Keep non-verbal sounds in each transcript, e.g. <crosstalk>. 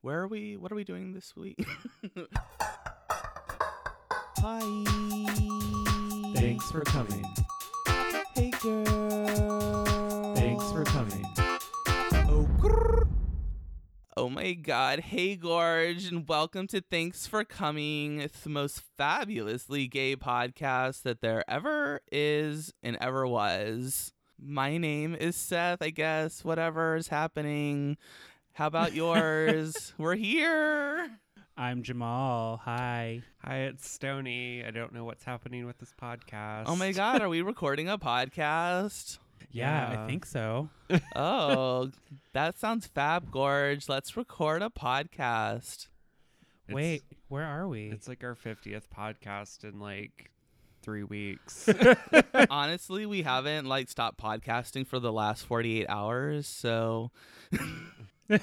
Where are we? What are we doing this week? <laughs> Hi. Thanks for coming. Hey girl. Thanks for coming. Oh, grrr. oh my God. Hey, Gorge, and welcome to Thanks for Coming. It's the most fabulously gay podcast that there ever is and ever was. My name is Seth, I guess. Whatever is happening. How about yours? <laughs> We're here. I'm Jamal. Hi. Hi, it's Stony. I don't know what's happening with this podcast. Oh my God. Are we recording a podcast? Yeah, Yeah. I think so. <laughs> Oh, that sounds fab, Gorge. Let's record a podcast. It's- Wait, where are we? It's like our 50th podcast in like three weeks. <laughs> Honestly, we haven't like stopped podcasting for the last 48 hours, so <laughs>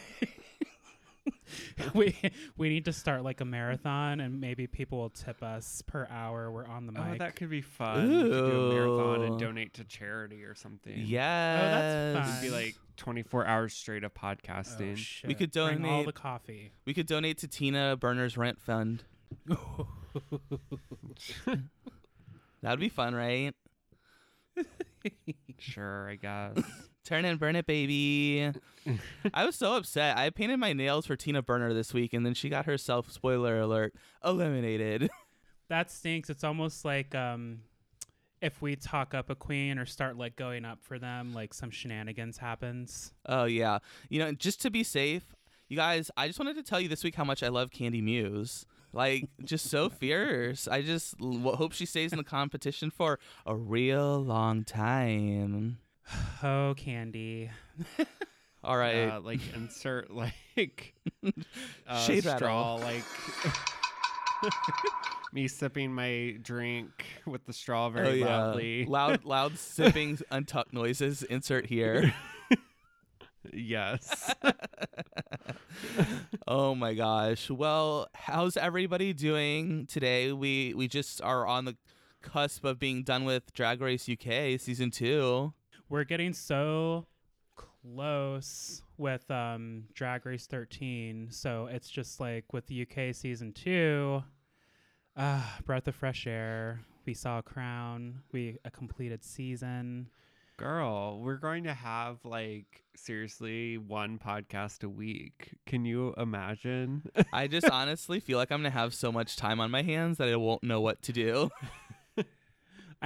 we we need to start like a marathon, and maybe people will tip us per hour we're on the mic. oh, that could be fun. We could do a marathon and donate to charity or something. yes. Oh, fun. It'd be like 24 hours straight of Oh, podcasting. shit. We could Bring all donate- the coffee. we could donate to Tina Burner's rent fund. <laughs> That'd be fun, right? <laughs> sure, I guess. Turn and burn it, baby. I was so upset. I painted my nails for Tina Burner this week, and then she got herself, spoiler alert, eliminated. <laughs> That stinks. It's almost like um, if we talk up a queen or start like going up for them, like some shenanigans happens. Oh yeah. You know, just to be safe, you guys, I just wanted to tell you this week how much I love Candy Muse. Like, just so <laughs> fierce. I just l- hope she stays in the competition for a real long time. Oh, Candy. <sighs> All right. Yeah, like insert like <laughs> uh, Shade rattle. straw, like <laughs> me sipping my drink with the straw very oh yeah. loudly. Loud, loud <laughs> sipping, untucked noises. Insert here. yes. oh my gosh. Well, how's everybody doing today? We we just are on the cusp of being done with Drag Race UK season two. We're getting so close with um drag race 13 so it's just like with the uk season 2 uh breath of fresh air we saw a crown we a completed season Girl, we're going to have like seriously one podcast a week. Can you imagine? I just <laughs> honestly feel like I'm gonna have so much time on my hands that I won't know what to do. <laughs>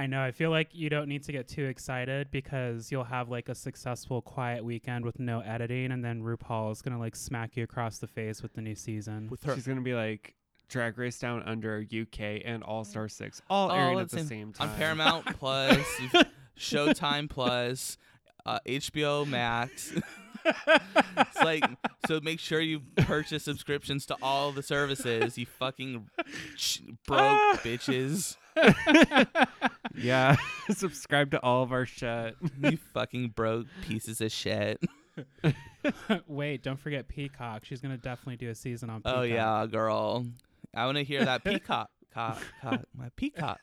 i know i feel like you don't need to get too excited because you'll have like a successful quiet weekend with no editing and then rupaul is gonna like smack you across the face with the new season With her, She's going to be like Drag Race Down Under UK and All Star 6 all airing at the same time. on Paramount Plus, <laughs> Showtime Plus, uh, HBO Max. <laughs> it's like so. Make sure you purchase subscriptions to all the services. You fucking ch- broke ah. bitches. <laughs> Yeah. <laughs> Subscribe to all of our shit. You <laughs> fucking broke pieces of shit. wait don't forget peacock she's gonna definitely do a season on oh, peacock Oh yeah, girl. I want to hear that peacock. Cock, cock, my peacock.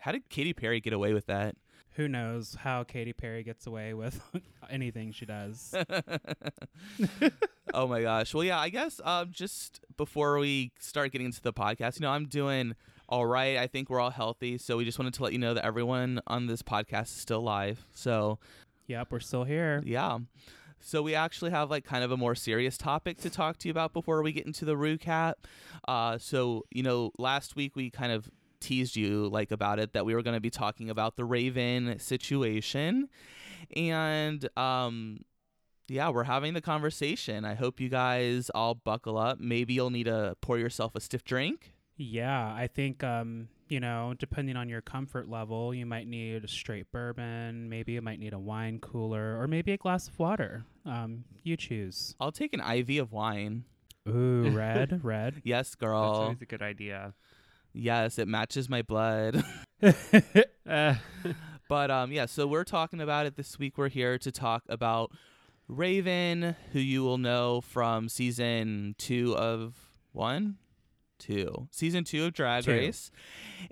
How did Katy Perry get away with that? Who knows how Katy Perry gets away with <laughs> anything she does. <laughs> oh my gosh. Well, yeah, I guess um, just before we start getting into the podcast, you know, I'm doing all right. I think we're all healthy. So we just wanted to let you know that everyone on this podcast is still live. So yep, we're still here. yeah. So we actually have like kind of a more serious topic to talk to you about before we get into the recap. Uh, so you know, last week we kind of teased you like about it that we were going to be talking about the Raven situation, and um, yeah, we're having the conversation. I hope you guys all buckle up. Maybe you'll need to pour yourself a stiff drink. Yeah, I think um, you know, depending on your comfort level, you might need a straight bourbon, maybe you might need a wine cooler, or maybe a glass of water. Um, you choose. I'll take an IV of wine. Ooh, <laughs> red, red. Yes, That's girl. always a good idea. Yes, it matches my blood. Uh, <laughs> <laughs> But um, yeah, so we're talking about it this week. We're here to talk about Raven, who you will know from season two of one, two, season two of Drag Two. Race,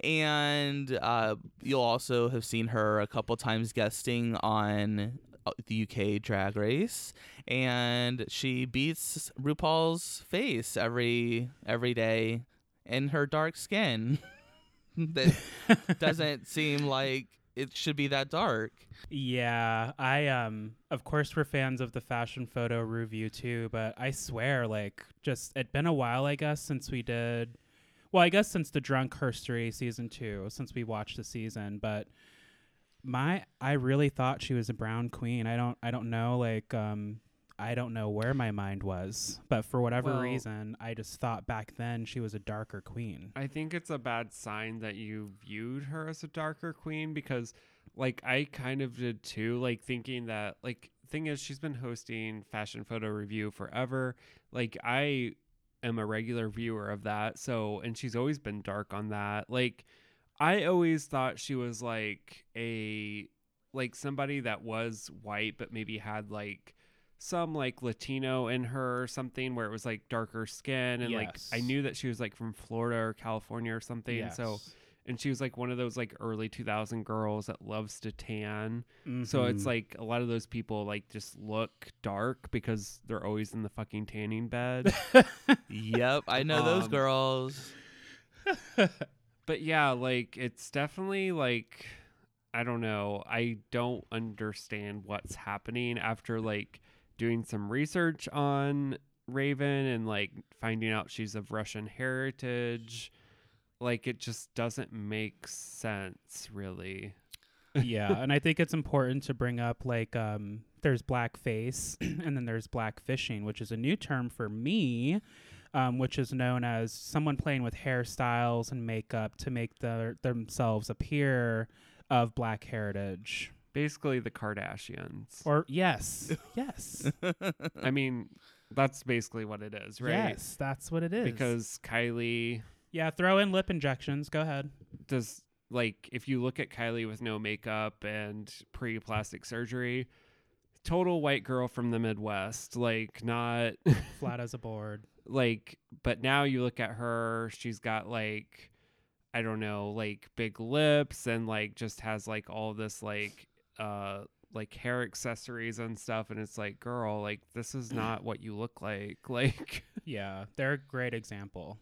and uh, you'll also have seen her a couple times guesting on uh, the UK Drag Race, and she beats RuPaul's face every every day in her dark skin. <laughs> that doesn't <laughs> seem like it should be that dark. Yeah, I um of course we're fans of the fashion photo review too, but I swear like just it'd been a while I guess since we did well, I guess since the Drunk Herstory season 2, since we watched the season, but my I really thought she was a brown queen. I don't I don't know like um I don't know where my mind was, but for whatever Well- reason, I just thought back then she was a darker queen. I think it's a bad sign that you viewed her as a darker queen because like I kind of did too, like thinking that like thing is she's been hosting fashion photo review forever. Like I am a regular viewer of that. So and she's always been dark on that. Like I always thought she was like a like somebody that was white but maybe had like some like Latino in her or something where it was like darker skin and like I knew that she was like from Florida or California or something. So and she was like one of those like early 2000 girls that loves to tan. So it's Mhm. like a lot of those people like just look dark because they're always in the fucking tanning bed. <laughs> Yep, I know those Um, girls. <laughs> but yeah, like it's definitely like I don't know. I don't understand what's happening after like doing some research on Raven and like finding out she's of Russian heritage. Like it just doesn't make sense really. yeah, and I think it's important to bring up like um there's blackface <clears throat> and then there's black fishing, which is a new term for me, um, which is known as someone playing with hairstyles and makeup to make their themselves appear of black heritage. Basically the Kardashians. Or yes, <laughs> yes, I mean, that's basically what it is, right? yes, that's what it is. Because Kylie yeah, throw in lip injections. Go ahead. does like if you look at Kylie with no makeup and pre plastic surgery, total white girl from the Midwest, like not <laughs> Flat as a board. like but now you look at her, she's got like I don't know, like big lips and like just has like all this like uh like hair accessories and stuff and it's like girl like this is <clears throat> not what you look like <laughs> like Yeah, they're a great example.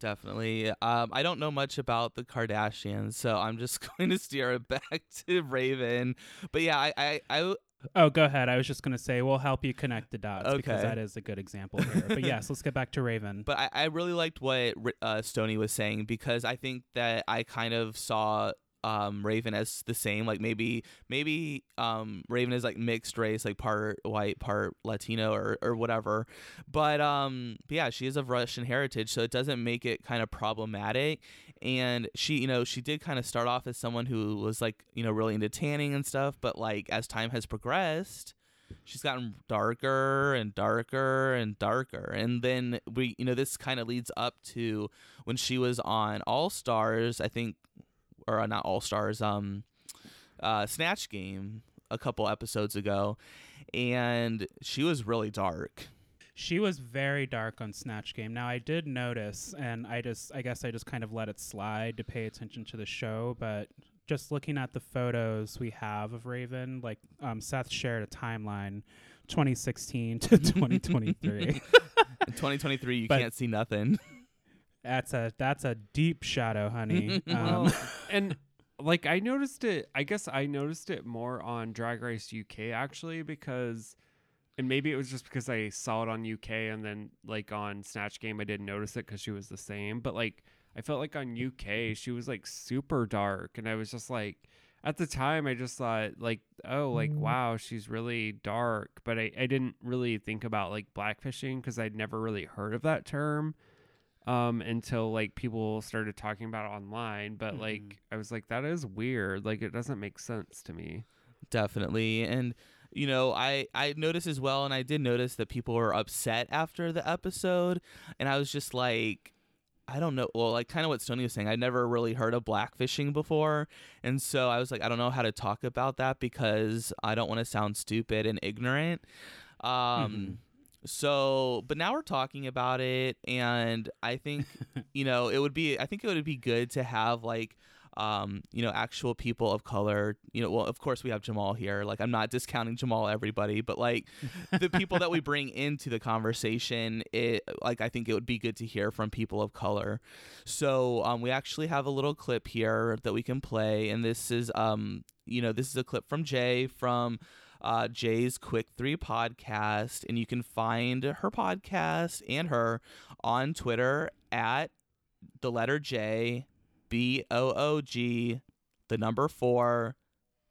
Definitely. Um, I don't know much about the Kardashians, so I'm just <laughs> going to steer it back <laughs> to Raven. But yeah, I, I, I Oh, go ahead. I was just going to say we'll help you connect the dots because that is a good example here. but yes, let's get back to Raven. But I, I really liked what uh, Stony was saying because I think that I kind of saw um, Raven as the same. Like maybe maybe um, Raven is like mixed race, like part white, part Latino, or or whatever. But um, but yeah, she is of Russian heritage, so it doesn't make it kind of problematic. And she, you know, she did kind of start off as someone who was like, you know, really into tanning and stuff. But like as time has progressed, she's gotten darker and darker and darker and then we you know this kind of leads up to when she was on all stars i think or uh, not all stars um uh snatch game a couple episodes ago and she was really dark She was very dark on Snatch Game. Now I did notice, and I just, I guess I just kind of let it slide to pay attention to the show. But just looking at the photos we have of Raven, like um, Seth shared a timeline, 2016 to <laughs> 2023. in 2023 you But- can't see nothing that's a that's a deep shadow, honey. <laughs> Um, <laughs> and like I noticed it. I guess I noticed it more on Drag Race UK actually because, and maybe it was just because I saw it on UK and then like on Snatch Game I didn't notice it because she was the same. But like I felt like on UK she was like super dark, and I was just like. At the time, I just thought like, oh, like wow, she's really dark. But I, I didn't really think about like blackfishing because I'd never really heard of that term um until like people started talking about it online but Mhm. like i was like that is weird like it doesn't make sense to me definitely and you know i i noticed as well and i did notice that people were upset after the episode and i was just like i don't know well like kind of what stony was saying I'd never really heard of blackfishing before and so i was like i don't know how to talk about that because i don't want to sound stupid and ignorant um Mhm. So but now we're talking about it and i think <laughs> you know it would be i think it would be good to have like um, you know, actual people of color. You know, well, of course we have Jamal here. Like, I'm not discounting Jamal, everybody, but like the people that we <laughs> bring into the conversation, it like I think it would be good to hear from people of color. So um, we actually have a little clip here that we can play, and this is um, you know, this is a clip from Jay from uh, Jay's Quick Three podcast, and you can find her podcast and her on Twitter at the letter J B O O G, the number four,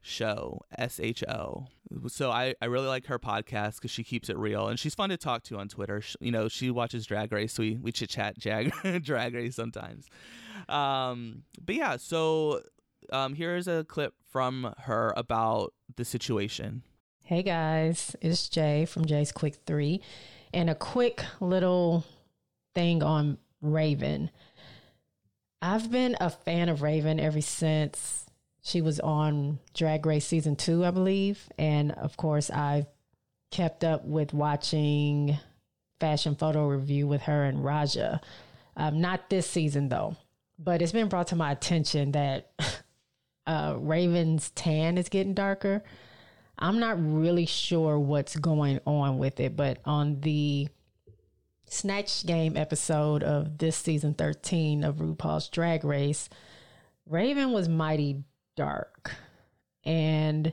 show S H O. So I, I really like her podcast because she keeps it real and she's fun to talk to on Twitter. She, you know, she watches Drag Race, so we, we chit chat jag, <laughs> Drag Race sometimes. Um, but yeah, so um, here's a clip from her about the situation. Hey guys, it's Jay from Jay's Quick Three, and a quick little thing on Raven. I've been a fan of Raven ever since she was on Drag Race season two, I believe. And of course, I've kept up with watching fashion photo review with her and Raja. Um, not this season though, but it's been brought to my attention that <laughs> uh, Raven's tan is getting darker. I'm not really sure what's going on with it, but on the Snatch Game episode of this season 13 of RuPaul's Drag Race, Raven was mighty dark. And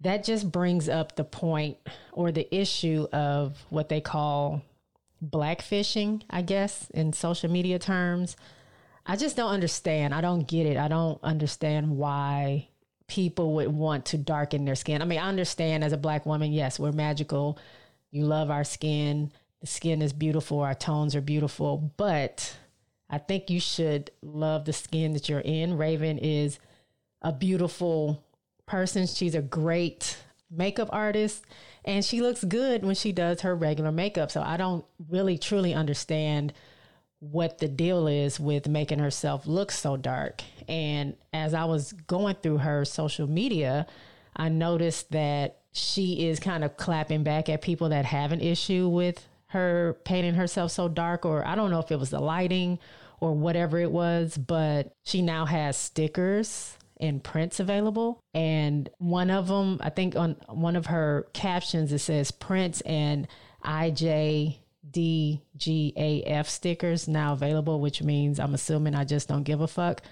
that just brings up the point or the issue of what they call blackfishing, I guess, in social media terms. I just don't understand. I don't get it. I don't understand why people would want to darken their skin. I mean, I understand as a black woman, yes, we're magical. You love our skin the skin is beautiful, our tones are beautiful, but I think you should love the skin that you're in. Raven is a beautiful person. She's a great makeup artist and she looks good when she does her regular makeup. So I don't really truly understand what the deal is with making herself look so dark. And as I was going through her social media, I noticed that she is kind of clapping back at people that have an issue with her painting herself so dark, or I don't know if it was the lighting or whatever it was, but she now has stickers and prints available. And one of them, I think on one of her captions, it says prints and IJDGAF stickers now available, which means I'm assuming I just don't give a fuck.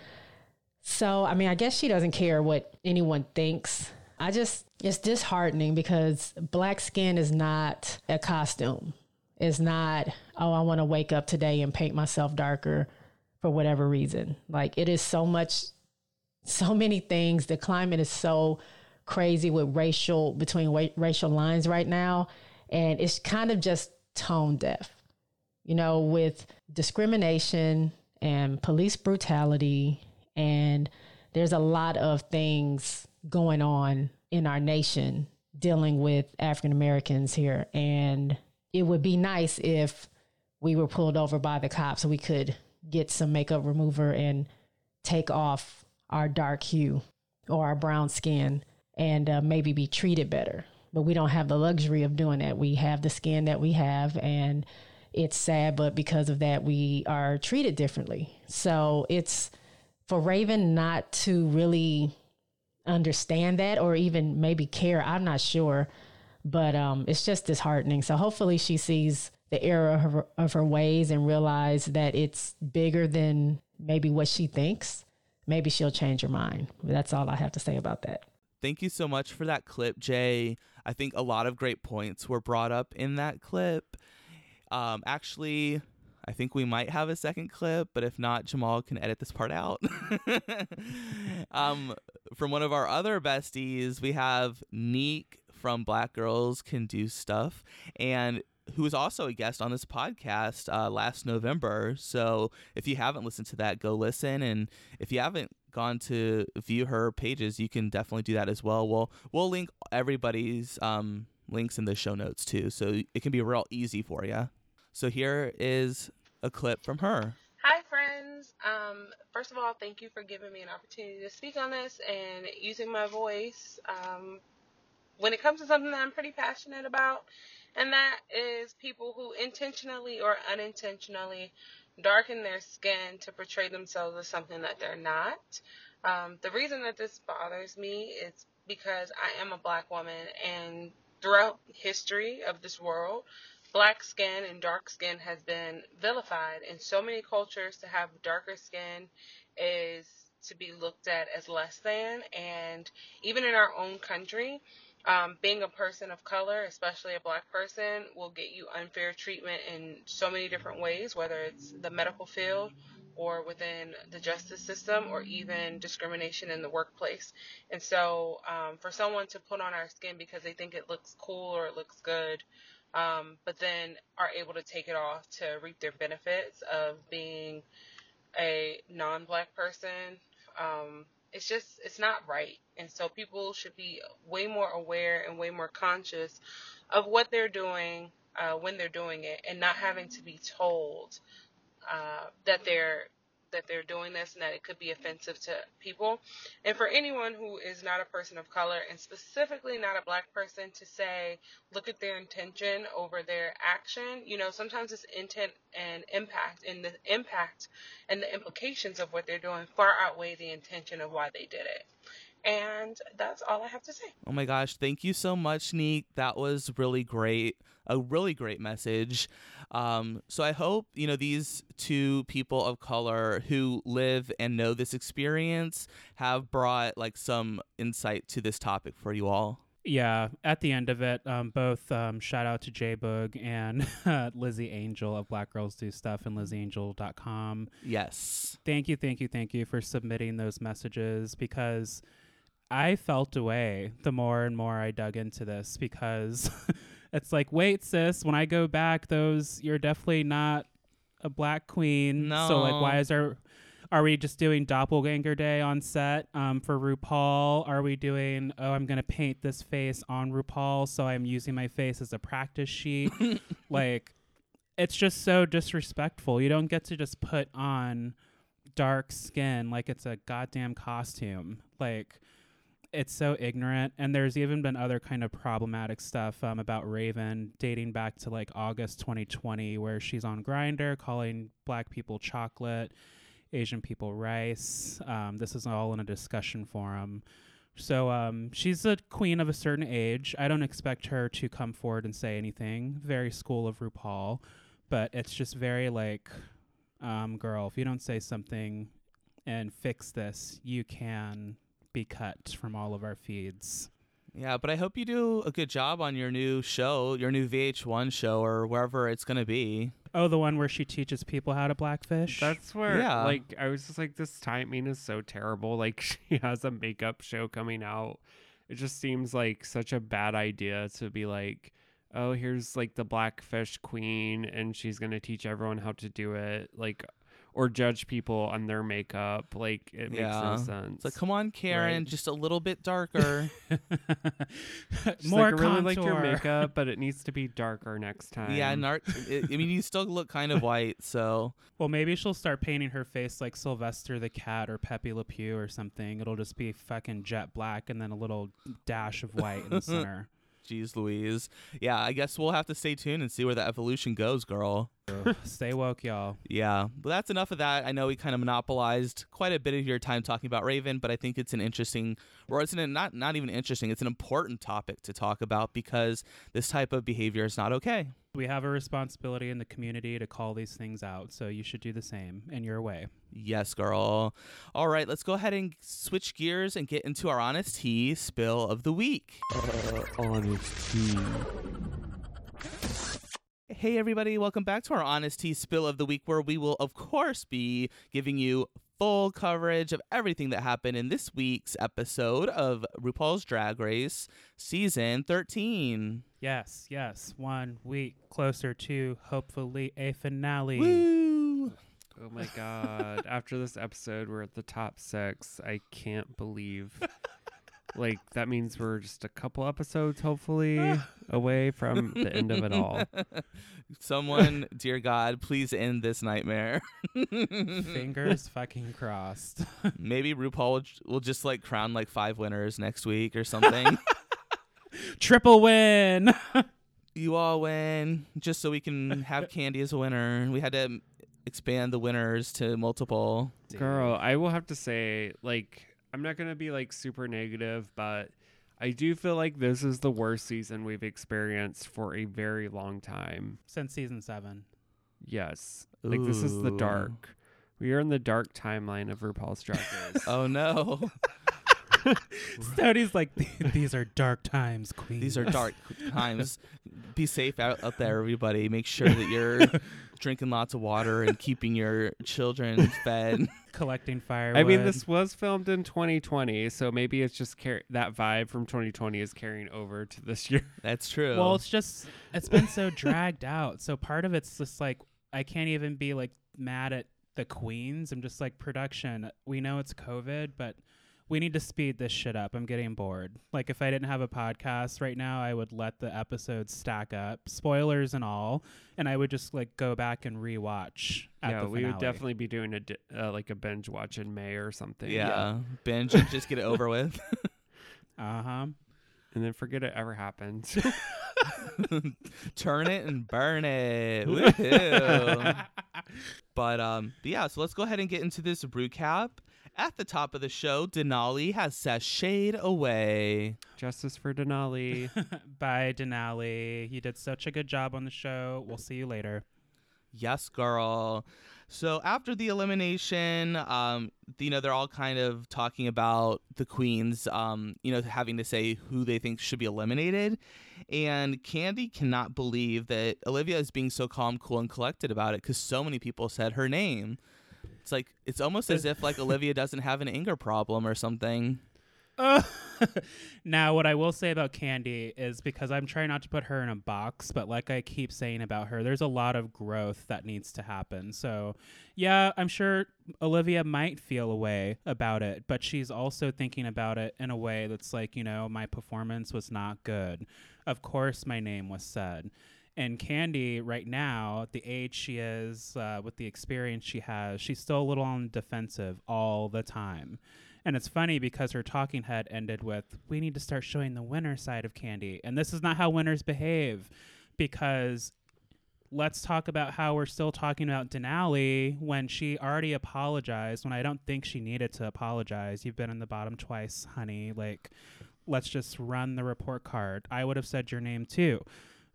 So, I mean, I guess she doesn't care what anyone thinks. I just, it's disheartening because black skin is not a costume. It's not, oh, I want to wake up today and paint myself darker for whatever reason. Like it is so much, so many things. The climate is so crazy with racial, between racial lines right now. And it's kind of just tone deaf, you know, with discrimination and police brutality. And there's a lot of things going on in our nation dealing with African Americans here. And it would be nice if we were pulled over by the cops we could get some makeup remover and take off our dark hue or our brown skin and uh, maybe be treated better. But we don't have the luxury of doing that. We have the skin that we have, and it's sad, but because of that, we are treated differently. So it's for Raven not to really understand that or even maybe care. I'm not sure but um, it's just disheartening. So hopefully she sees the error of her, of her ways and realize that it's bigger than maybe what she thinks. Maybe she'll change her mind. That's all I have to say about that. Thank you so much for that clip, Jay. I think a lot of great points were brought up in that clip. Um, actually, I think we might have a second clip, but if not, Jamal can edit this part out. <laughs> um, from one of our other besties, we have Neek from Black Girls Can Do Stuff, and who was also a guest on this podcast uh, last November. So if you haven't listened to that, go listen. And if you haven't gone to view her pages, you can definitely do that as well. We'll we'll link everybody's um, links in the show notes too, so it can be real easy for you. So here is a clip from her. Hi, friends. Um, first of all, thank you for giving me an opportunity to speak on this and using my voice. Um, when it comes to something that I'm pretty passionate about, and that is people who intentionally or unintentionally darken their skin to portray themselves as something that they're not. Um, the reason that this bothers me is because I am a black woman, and throughout history of this world, black skin and dark skin has been vilified in so many cultures. To have darker skin is to be looked at as less than, and even in our own country, um, being a person of color, especially a black person, will get you unfair treatment in so many different ways, whether it's the medical field or within the justice system or even discrimination in the workplace. And so, um, for someone to put on our skin because they think it looks cool or it looks good, um, but then are able to take it off to reap their benefits of being a non black person, um, it's just it's not right and so people should be way more aware and way more conscious of what they're doing uh, when they're doing it and not having to be told uh, that they're that they're doing this and that it could be offensive to people. And for anyone who is not a person of color and specifically not a black person to say, look at their intention over their action, you know, sometimes it's intent and impact and the impact and the implications of what they're doing far outweigh the intention of why they did it. And that's all I have to say. Oh my gosh, thank you so much, Neek. That was really great. A really great message. Um, so I hope, you know, these two people of color who live and know this experience have brought like some insight to this topic for you all. Yeah, at the end of it, um, both um, shout out to J Boog and <laughs> Lizzie Angel of Black Girls Do Stuff and lizzieangel.com. Yes. Thank you, thank you, thank you for submitting those messages because I felt away the more and more I dug into this because <laughs> it's like, wait, sis, when I go back, those you're definitely not a black queen. So like, why is our are we just doing doppelganger day on set um, for RuPaul? Are we doing oh I'm gonna paint this face on RuPaul, so I'm using my face as a practice sheet? <laughs> like, it's just so disrespectful. You don't get to just put on dark skin like it's a goddamn costume. Like it's so ignorant and there's even been other kind of problematic stuff um, about raven dating back to like august 2020 where she's on Grindr calling black people chocolate asian people rice. Um, this is all in a discussion forum. So um, she's a queen of a certain age. I don't expect her to come forward and say anything. Very school of rupaul. But it's just very like um, girl if you don't say something and fix this you can be cut from all of our feeds. Yeah, but I hope you do a good job on your new show, your new VH1 show, or wherever it's going to be. Oh, the one where she teaches people how to blackfish? That's where, Yeah. like, I was just like, this timing is so terrible. <laughs> Like, she has a makeup show coming out. It just seems like such a bad idea to be like, oh, here's like the Blackfish Queen, and she's gonna teach everyone how to do it, like, or judge people on their makeup. Like, it makes Yeah. no sense. It's like, come on, Karen, Right. just a little bit darker. More like, I really like your makeup, but it needs to be darker next time. yeah, nar- <laughs> I I mean, you still look kind of white, so well, maybe she'll start painting her face like Sylvester the Cat or Pepe Le Pew or something. It'll just be fucking jet black and then a little dash of white in the <laughs> center. Geez Louise. Yeah, I guess we'll have to stay tuned and see where the evolution goes, girl. <laughs> Stay woke, y'all. Yeah, but that's enough of that. I know we kind of monopolized quite a bit of your time talking about Raven, but I think it's an interesting, or it's an, not not even interesting. It's an important topic to talk about because this type of behavior is not okay. We have a responsibility in the community to call these things out, so you should do the same in your way. Yes, girl. All right, let's go ahead and switch gears and get into our honest tea spill of the week. Uh, hey, everybody, welcome back to our Honest Tea Spill of the Week, where we will, of course, be giving you full coverage of everything that happened in this week's episode of RuPaul's Drag Race Season 13. Yes, yes. One week closer to hopefully a finale. Woo! Oh my god. After this episode, we're at the top six. I can't believe. Like, that means we're just a couple episodes, hopefully, <sighs> away from the end of it all. <laughs> Someone, dear God, please end this nightmare. <laughs> Fingers fucking crossed. <laughs> Maybe RuPaul will, will just like crown like five winners next week or something. Triple win. you all win just so we can have Candy as a winner. We had to um, expand the winners to multiple. Girl, I will have to say, like, I'm not gonna be like super negative, but I do feel like this is the worst season we've experienced for a very long time. Since season seven. Yes, like this is the dark. We are in the dark timeline of RuPaul's Drag <laughs> Race. Oh no. <laughs> <laughs> Stody's like, these are dark times, queen. These are dark <laughs> times. Be safe out, out there, everybody. Make sure that you're <laughs> drinking lots of water and keeping your children fed. collecting firewood. I mean, this was filmed in 2020, so maybe it's just car- that vibe from 2020 is carrying over to this year. That's true. Well, it's just it's been so dragged out. So part of it's just like I can't even be like mad at the queens. I'm just like production. We know it's COVID, but we need to speed this shit up. I'm getting bored. Like if I didn't have a podcast right now, I would let the episodes stack up, spoilers and all, and I would just like go back and rewatch. At yeah, the we would definitely be doing a di- uh, like a binge watch in May or something. yeah. Binge and just get it over with. <laughs> Uh huh. and then forget it ever happened. <laughs> Turn it and burn it. <laughs> Woohoo. but um but yeah, so let's go ahead and get into this recap. At the top of the show, Denali has sashayed away. Justice for Denali. <laughs> Bye, Denali. You did such a good job on the show. We'll see you later. Yes, girl. So after the elimination, um, you know, they're all kind of talking about the queens, um, you know, having to say who they think should be eliminated. And Candy cannot believe that Olivia is being so calm, cool, and collected about it because so many people said her name. It's like it's almost as if like Olivia doesn't have an anger problem or something. <laughs> now, what I will say about Candy is because I'm trying not to put her in a box, but like I keep saying about her, there's a lot of growth that needs to happen. So, yeah, I'm sure Olivia might feel a way about it, but she's also thinking about it in a way that's like, you know, my performance was not good. Of course, my name was said. And Candy, right now, at the age she is, uh, with the experience she has, she's still a little on defensive all the time. And it's funny because her talking head ended with, We need to start showing the winner side of Candy. And this is not how winners behave because let's talk about how we're still talking about Denali when she already apologized when I don't think she needed to apologize. You've been in the bottom twice, honey. Like, let's just run the report card. I would have said your name too.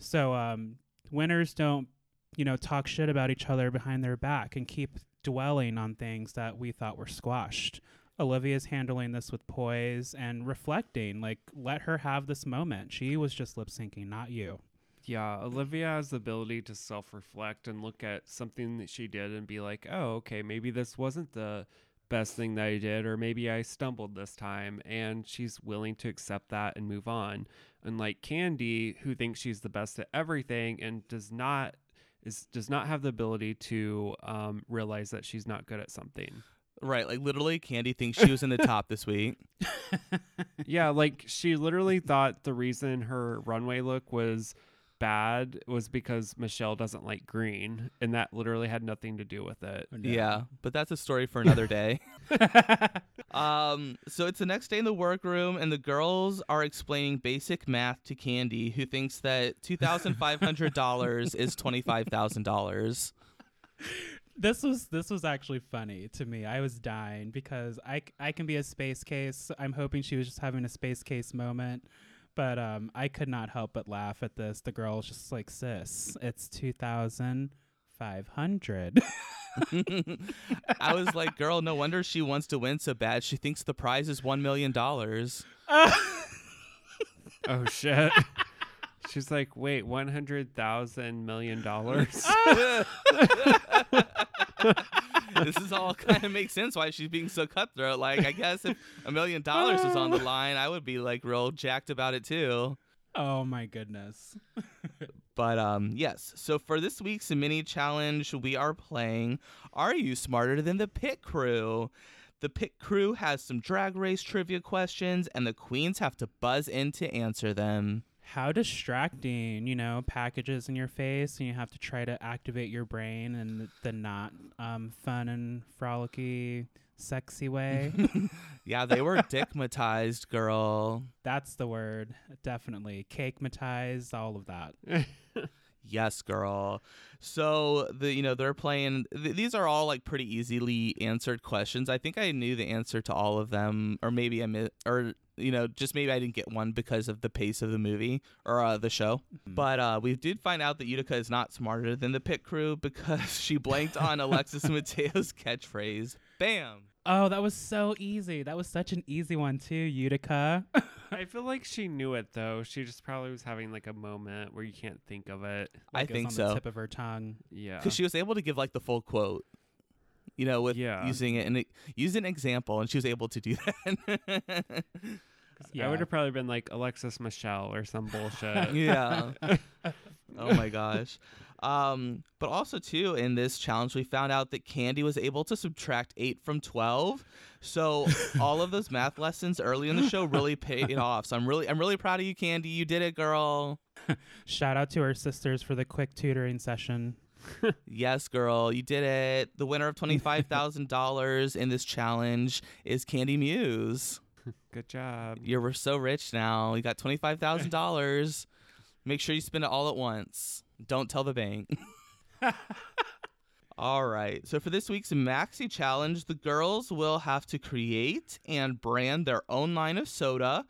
So, um, winners don't, you know, talk shit about each other behind their back and keep dwelling on things that we thought were squashed. Olivia's handling this with poise and reflecting. Like, let her have this moment. She was just lip syncing, not you. yeah, Olivia has the ability to self reflect and look at something that she did and be like, oh, okay, maybe this wasn't the best thing that I did, or maybe I stumbled this time. And she's willing to accept that and move on. Unlike Candy, who thinks she's the best at everything and does not. Is, does not have the ability to um, realize that she's not good at something. Right, like literally, Candy thinks she was in the <laughs> top this week. yeah, like she literally thought the reason her runway look was bad was because Michelle doesn't like green, and that literally had nothing to do with it. Yeah, but that's a story for another day. <laughs> <laughs> um, so it's the next day in the workroom, and the girls are explaining basic math to Candy, who thinks that two thousand five hundred dollars is twenty five thousand dollars. this was this was actually funny to me. I was dying because I I can be a space case. I'm hoping she was just having a space case moment, but um, I could not help but laugh at this. The girl was just like, "Sis, it's two thousand five hundred. <laughs> I was like, girl, no wonder she wants to win so bad. She thinks the prize is one million dollars. <laughs> Oh shit. She's like, wait, one hundred thousand million dollars. <laughs> <laughs> this is all kind of makes sense why she's being so cutthroat. Like, I guess if a million dollars was on the <laughs> line, I would be like real jacked about it too. oh my goodness! <laughs> But um, yes. So for this week's mini challenge, we are playing Are You Smarter Than the Pit Crew? The Pit Crew has some drag race trivia questions, and the queens have to buzz in to answer them. How distracting, you know, packages in your face, and you have to try to activate your brain in the, the not um, fun and frolicky, sexy way. <laughs> Yeah, they were dickmatized, girl. That's the word, definitely. Cake matized, all of that. <laughs> Yes, girl. So the you know they're playing. Th- these are all like pretty easily answered questions. I think I knew the answer to all of them, or maybe I mi- or you know just maybe I didn't get one because of the pace of the movie or uh, the show. But uh, we did find out that Utica is not smarter than the pit crew because <laughs> she blanked on <laughs> Alexis Mateo's catchphrase. Bam. Oh, that was so easy. That was such an easy one too, Utica. <laughs> I feel like she knew it though. She just probably was having like a moment where you can't think of it. I Like, it was think on so. The tip of her tongue. Yeah. because she was able to give like the full quote you know with Yeah. using it and it, use an example and she was able to do <laughs> that yeah. I would have probably been like Alexis Michelle or some bullshit. <laughs> yeah oh my gosh um but also too in this challenge we found out that candy was able to subtract 8 from 12 so <laughs> all of those math lessons early in the show really paid <laughs> off so i'm really i'm really proud of you candy you did it girl <laughs> Shout out to our sisters for the quick tutoring session. Yes, girl, you did it. The winner of $25,000 in this challenge is Candy Muse. Good job. You're so rich now. You got $25,000. Make sure you spend it all at once. Don't tell the bank. <laughs> all right. So for this week's Maxi Challenge, the girls will have to create and brand their own line of soda.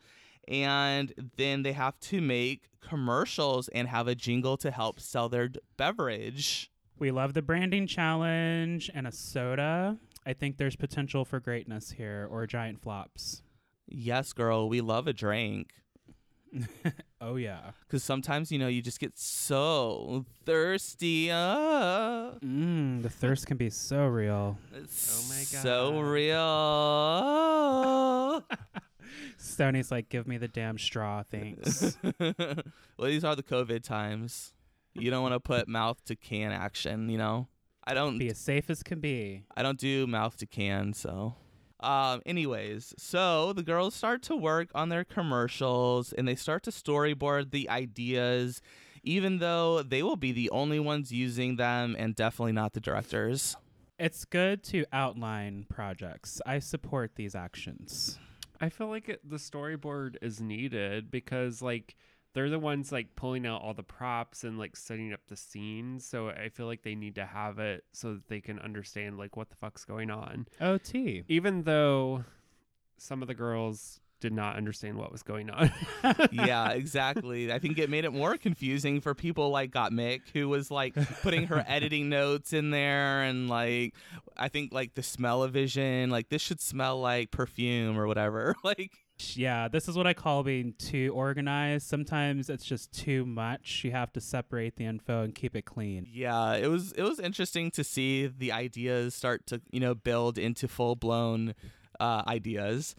And then they have to make commercials and have a jingle to help sell their d- beverage. We love the branding challenge and a soda. I think there's potential for greatness here or giant flops. Yes, girl, we love a drink. <laughs> Oh yeah. Because sometimes, you know, you just get so thirsty. Uh, Mm, the thirst can be so real. it's Oh my god. So real. <laughs> Stoney's like, give me the damn straw, thanks. <laughs> well, these are the COVID times. You don't want to put mouth to can action, you know? I don't be as safe as can be. I don't do mouth to can, so. Um, anyways, so the girls start to work on their commercials and they start to storyboard the ideas, even though they will be the only ones using them and definitely not the directors. It's good to outline projects. I support these actions. I feel like it, the storyboard is needed because like they're the ones like pulling out all the props and like setting up the scenes. So I feel like they need to have it so that they can understand like what the fuck's going on. OT. Even though some of the girls did not understand what was going on. <laughs> yeah, exactly. I think it made it more confusing for people like Gottmik, who was like putting her <laughs> editing notes in there, and like I think like the smell of vision, like this should smell like perfume or whatever. <laughs> Like Yeah, this is what I call being too organized. Sometimes it's just too much. You have to separate the info and keep it clean. Yeah, it was it was interesting to see the ideas start to you know build into full blown uh, ideas,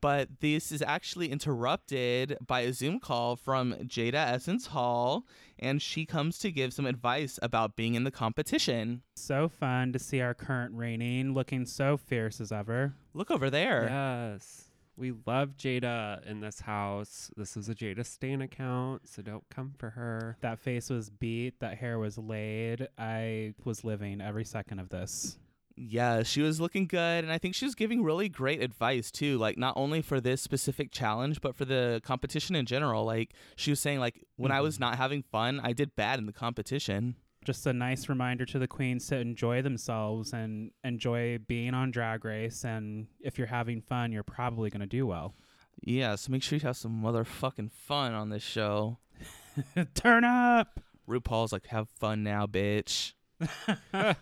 but this is actually interrupted by a Zoom call from Jada Essence Hall, and she comes to give some advice about being in the competition. So fun to see our current reigning looking so fierce as ever. Look over there. yes. We love Jada in this house. This is a Jada Stan account, so don't come for her. That face was beat, that hair was laid. I was living every second of this. Yeah, she was looking good, and I think she was giving really great advice too. Like not only for this specific challenge, but for the competition in general. Like she was saying, like when I was mm. not having fun, I did bad in the competition. Just a nice reminder to the queens to enjoy themselves and enjoy being on Drag Race. And if you're having fun, you're probably going to do well. Yeah, so make sure you have some motherfucking fun on this show. <laughs> Turn up! RuPaul's like, have fun now, bitch. <laughs>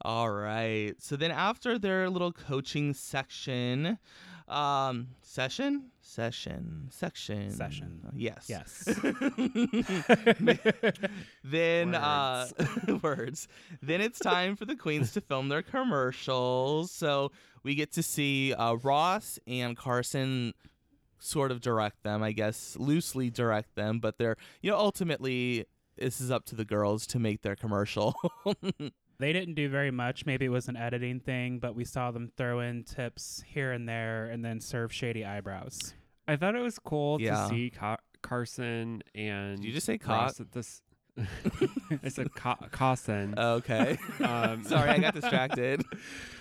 All right. So then after their little coaching section, um, session, session, section, Session. Yes. Yes. <laughs> then uh <laughs> words then it's time for the queens to film their commercials so we get to see uh ross and carson sort of direct them i guess loosely direct them but they're you know ultimately this is up to the girls to make their commercial <laughs> They didn't do very much. Maybe it was an editing thing, but we saw them throw in tips here and there and then serve shady eyebrows. I thought it was cool Yeah. to see Ca- Carson and Did you just say Ross cock? at this. <laughs> I said Ca- Carson. okay um, <laughs> sorry i got <laughs> distracted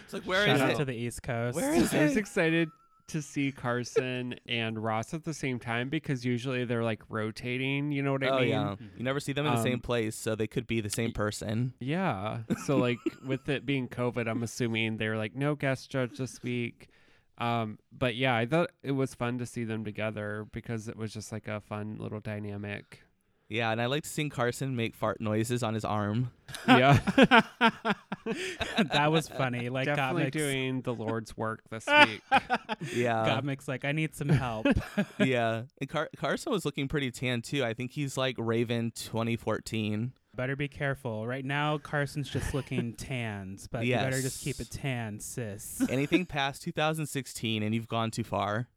it's like where Shout is out it to the East Coast. Where is I was it? excited to see Carson <laughs> and Ross at the same time because usually they're like rotating. You know what I oh mean? yeah, you never see them in the same Um, place, so they could be the same person. Yeah. So <laughs> like with it being COVID, I'm assuming they're like no guest judge this week. Um, but yeah, I thought it was fun to see them together because it was just like a fun little dynamic. Yeah, and I like to seeing Carson make fart noises on his arm. <laughs> Yeah. that was funny. <laughs> Like Definitely Gottmik's, doing the Lord's work this <laughs> week. Yeah, Gottmik's like, I need some help. yeah. And Car- Carson was looking pretty tan too. I think he's like Raven 2014. better be careful. Right now, Carson's just looking tans, but you better just keep it tan, sis. Anything past 2016, and you've gone too far.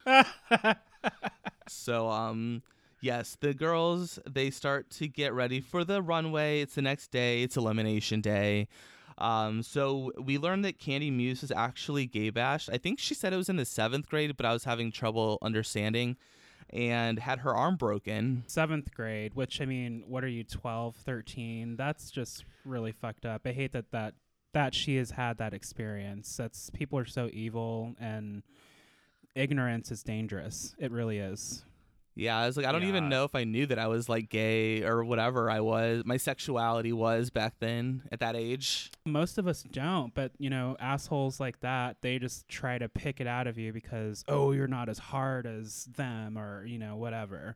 So, um, yes, the girls they start to get ready for the runway. It's the next day. It's elimination day. Um, so we learned that Candy Muse is actually gay bashed. I think she said it was in the seventh grade, but I was having trouble understanding, and had her arm broken. Seventh grade, which I mean, what are you, 12, 13? That's just really fucked up. I hate that that that she has had that experience. That's people are so evil and ignorance is dangerous. It really is. Yeah, I was like, I don't even know if I knew that I was like gay or whatever I was. My sexuality was back then at that age. Most of us don't, but you know, assholes like that, they just try to pick it out of you because oh, you're not as hard as them or, you know, whatever.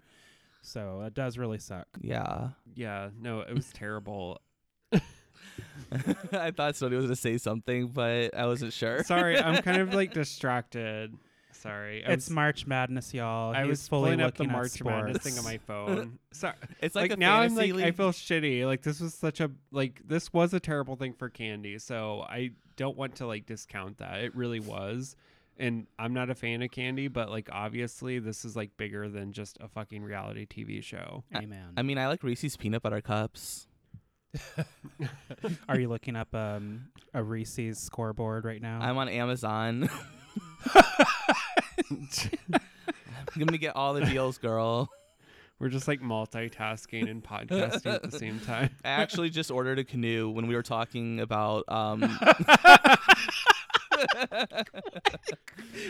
So, it does really suck. Yeah. yeah, no, it was terrible. <laughs> I thought somebody was going to say something, but I wasn't sure. Sorry, I'm kind of like <laughs> distracted. Sorry. I it's was, March Madness, y'all. I He's was fully pulling up the looking at March Madness thing on sports. my phone. <laughs> Sorry. It's like, like, a now I'm fantasy like I league. feel shitty. Like this was such a like this was a terrible thing for Candy. So I don't want to like discount that. It really was. And I'm not a fan of Candy, but like obviously this is like bigger than just a fucking reality TV show. Amen. I mean, I like Reese's peanut butter cups. <laughs> Are you looking up um, a Reese's scoreboard right now? I'm on Amazon. <laughs> I'm gonna get all the deals, girl. <laughs> We're just like multitasking and podcasting at the same time. <laughs> I actually just ordered a canoe when we were talking about um <laughs>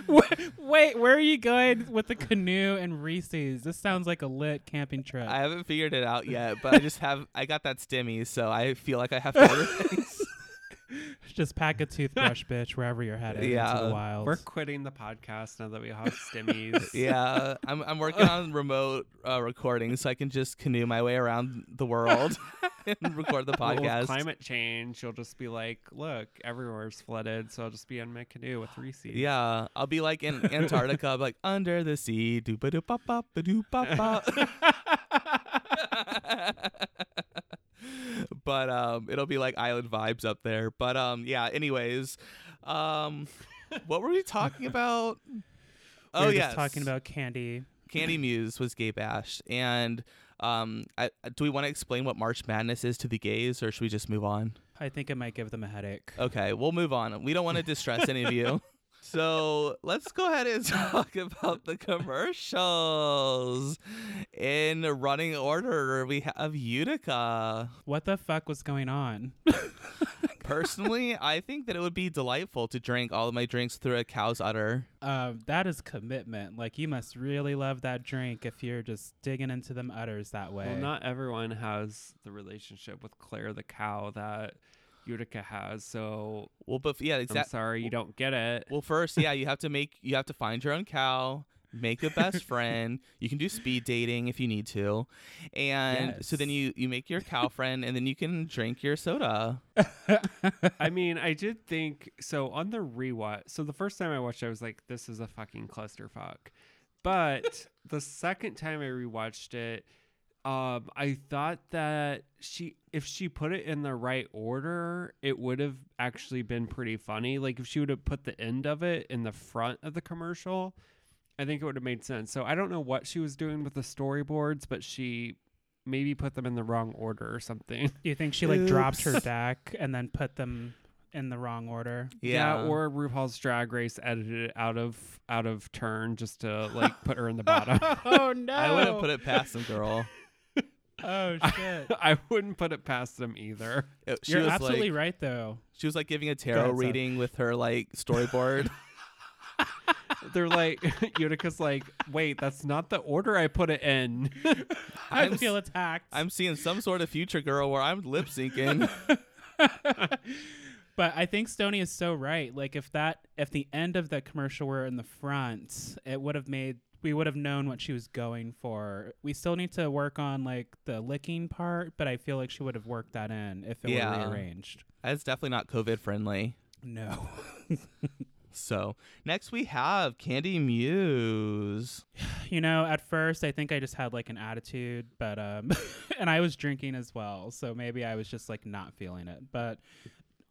Wait, wait, where are you going with the canoe and Reese's? This sounds like a lit camping trip. I haven't figured it out yet, but I just have I got that stimmy, so I feel like I have to order things. <laughs> Just pack a toothbrush, <laughs> bitch, wherever you're headed into Yeah. the wild. We're quitting the podcast now that we have stimmies. <laughs> yeah, I'm I'm working on remote uh, recording, so I can just canoe my way around the world and record the Well, with podcast. climate change, you'll just be like, look, everywhere's flooded, so I'll just be in my canoe with Reese's. Yeah, I'll be like in Antarctica, like under the sea, do ba do ba ba ba do ba ba. But um, it'll be like island vibes up there. But um, yeah. Anyways, um, what were we talking about? <laughs> we oh were yeah, talking about candy. Candy Muse was gay bashed, and um, I, do we want to explain what March Madness is to the gays, or should we just move on? I think it might give them a headache. Okay, we'll move on. We don't want to distress any of you. <laughs> So let's go ahead and <laughs> talk about the commercials. In running order, we have Utica. What the fuck was going on? <laughs> Personally, I think that it would be delightful to drink all of my drinks through a cow's udder. Um, that is commitment. Like you must really love that drink if you're just digging into them udders that way. Well, not everyone has the relationship with Claire the cow that Utica has, so Well, but yeah, I'm exactly. sorry you don't get it. Well, first, yeah, you have to make you have to find your own cow, make a best <laughs> friend. You can do speed dating if you need to, and so then you you make your cow friend, and then you can drink your soda. <laughs> I mean, I did think so on the rewatch. So the first time I watched, it, I was like, "This is a fucking clusterfuck," but <laughs> the second time I rewatched it, um, I thought that she, if she put it in the right order, it would have actually been pretty funny. Like if she would have put the end of it in the front of the commercial, I think it would have made sense. So I don't know what she was doing with the storyboards, but she maybe put them in the wrong order or something. Do you think she like dropped her deck and then put them in the wrong order? Yeah, or RuPaul's Drag Race edited it out of out of turn just to like put her in the bottom. <laughs> oh <laughs> no! I wouldn't put it past them, girl. <laughs> Oh shit! <laughs> I wouldn't put it past them either. It- she You're was absolutely like, right though. She was like giving a tarot Seth. reading with her like storyboard. <laughs> They're like Utica's like, wait, that's not the order I put it in. I I'm feel attacked. I'm seeing some sort of future girl where I'm lip syncing. But I think Stony is so right. Like if that if the end of the commercial were in the front, it would have made we would have known what she was going for. We still need to work on like the licking part, but I feel like she would have worked that in if it Yeah. were rearranged. That's definitely not COVID friendly. No. <laughs> So next we have Candy Muse. you know, at first I think I just had like an attitude, but um <laughs> and I was drinking as well, so maybe I was just like not feeling it. But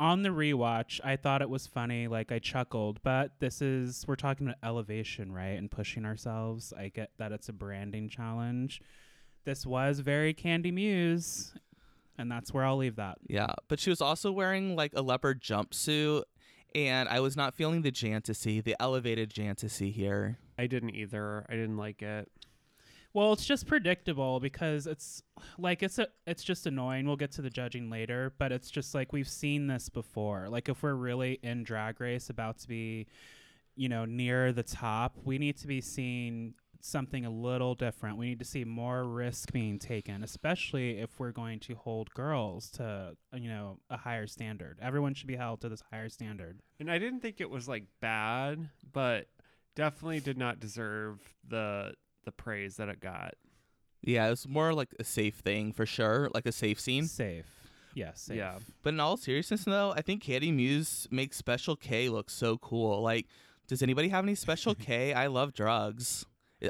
on the rewatch, I thought it was funny, like I chuckled, but this is we're talking about elevation, right? And pushing ourselves. I get that it's a branding challenge. This was very Candy Muse, and that's where I'll leave that. Yeah, but she was also wearing like a leopard jumpsuit, and I was not feeling the fantasy, the elevated fantasy here. I didn't either. I didn't like it. Well, it's just predictable because it's like it's a it's just annoying. We'll get to the judging later, but it's just like we've seen this before. Like if we're really in drag race about to be, you know, near the top, we need to be seeing something a little different. We need to see more risk being taken, especially if we're going to hold girls to, you know, a higher standard. Everyone should be held to this higher standard. And I didn't think it was like bad, but definitely did not deserve the the praise that it got. Yeah, it was more like a safe thing for sure, like a safe scene. Safe. Yes, safe. Yeah. But in all seriousness, though, I think Candy Muse makes Special K look so cool. Like, does anybody have any Special K? <laughs> I love drugs.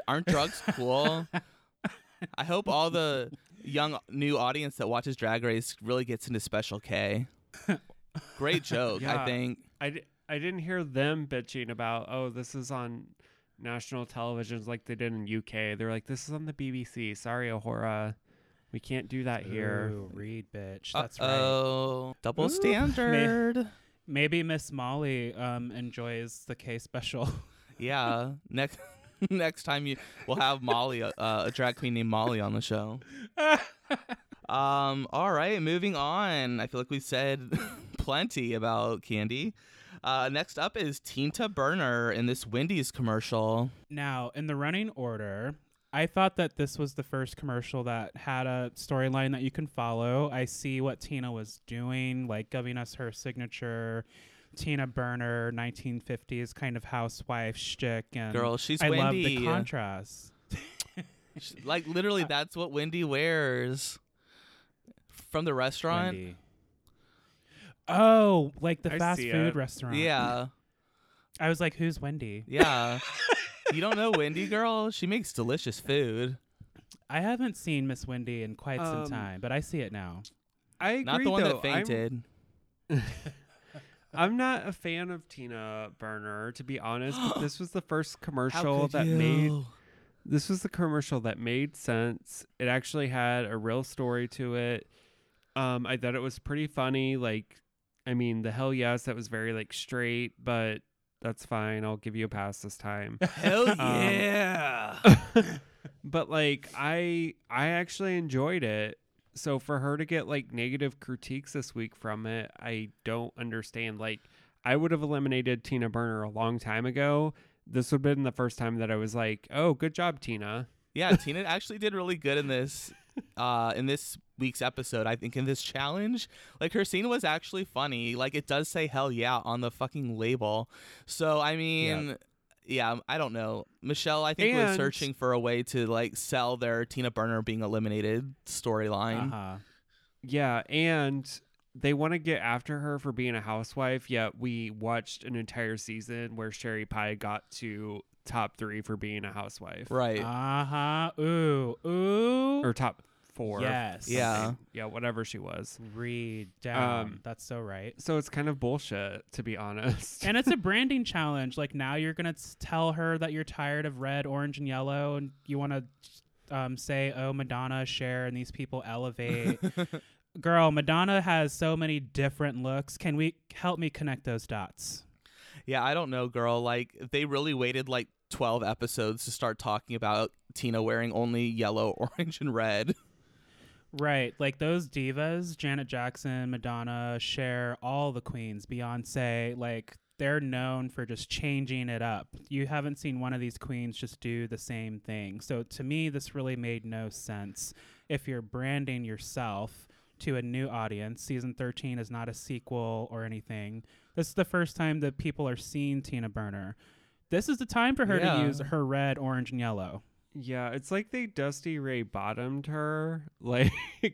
Aren't drugs cool? <laughs> I hope all the young new audience that watches Drag Race really gets into Special K. <laughs> Great joke, I Yeah. think. I, di- I didn't hear them bitching about, oh, this is on national televisions like they did in UK. They're like, this is on the BBC. Sorry, A'whora. We can't do that here. Ooh, read, bitch. That's right. Oh, double Ooh. standard. <laughs> Maybe Miss Molly um, enjoys the K special. <laughs> yeah. Next <laughs> next time you we'll have Molly, uh, a drag queen named Molly, on the show. Um. All right. Moving on. I feel like we said plenty about Candy. Uh, next up is Tina Burner in this Wendy's commercial. now, in the running order, I thought that this was the first commercial that had a storyline that you can follow. I see what Tina was doing, like giving us her signature Tina Burner 1950s kind of housewife shtick. And Girl, she's I love the contrast. Like literally, <laughs> that's what Wendy wears from the restaurant. Wendy. Oh, like the I fast see food it. restaurant. Yeah. I was like, who's Wendy? Yeah. <laughs> you don't know Wendy, girl? She makes delicious food. I haven't seen Miss Wendy in quite some Um, time, but I see it now. I agree, Not the one though. that fainted. I'm, <laughs> I'm not a fan of Tina Burner, to be honest, but this was the first <gasps> commercial that made this was the commercial that made sense. It actually had a real story to it. Um, I thought it was pretty funny. Like, I mean, the hell yes, that was very like straight, but that's fine. I'll give you a pass this time. <laughs> Hell Um, yeah. <laughs> but like, I I actually enjoyed it. So for her to get like negative critiques this week from it, I don't understand. Like, I would have eliminated Tina Burner a long time ago. This would have been the first time that I was like, "Oh, good job, Tina." yeah, Tina actually did really good in this <laughs> uh in this week's episode. I think in this <laughs> challenge. Like her scene was actually funny. Like it does say hell yeah on the fucking label. So I mean yeah, I don't know. Michelle, I think was And- searching for a way to like sell their Tina Burner being eliminated storyline. Uh-huh. Yeah, and they want to get after her for being a housewife, yet we watched an entire season where Sherry Pie got to top three for being a housewife. Right. Uh-huh. Ooh. Ooh. Or top four. Yes. Yeah. Yeah, whatever she was. Read down. Um, That's so right. So it's kind of bullshit, to be honest. And it's a <laughs> branding challenge. Like now you're going to tell her that you're tired of red, orange, and yellow, and you want to um, say, oh, Madonna, Cher," and these people elevate. <laughs> Girl, Madonna has so many different looks. Can we help me connect those dots? Yeah, I don't know, girl. Like they really waited like 12 episodes to start talking about Tina wearing only yellow, <laughs> orange, and red. Right. Like those divas, Janet Jackson, Madonna, Cher, all the queens, Beyonce, like they're known for just changing it up. You haven't seen one of these queens just do the same thing. So to me, this really made no sense. If you're branding yourself to a new audience, season 13 is not a sequel or anything. This is the first time that people are seeing Tina Burner. This is the time for her Yeah. to use her red, orange, and yellow. Yeah, it's like they Dusty Ray bottomed her. <laughs> Like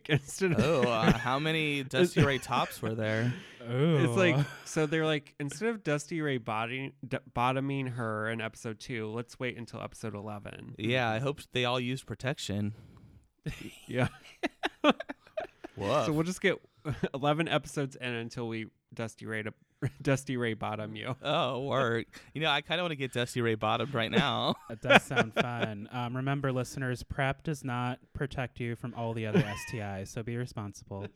instead of Oh, uh, <laughs> how many Dusty Ray tops were there? Oh, It's like so they're like instead of Dusty Ray bottoming, d- bottoming her in episode two, let's wait until episode eleven. Yeah, I hope they all used protection. <laughs> Yeah. Whoa. So we'll just get eleven episodes in until we Dusty Ray to <laughs> Dusty Ray bottom you. <laughs> oh, work. You know, I kind of want to get Dusty Ray bottomed right <laughs> now. That does sound fun. Um, remember, listeners, PrEP does not protect you from all the other STIs, so be responsible.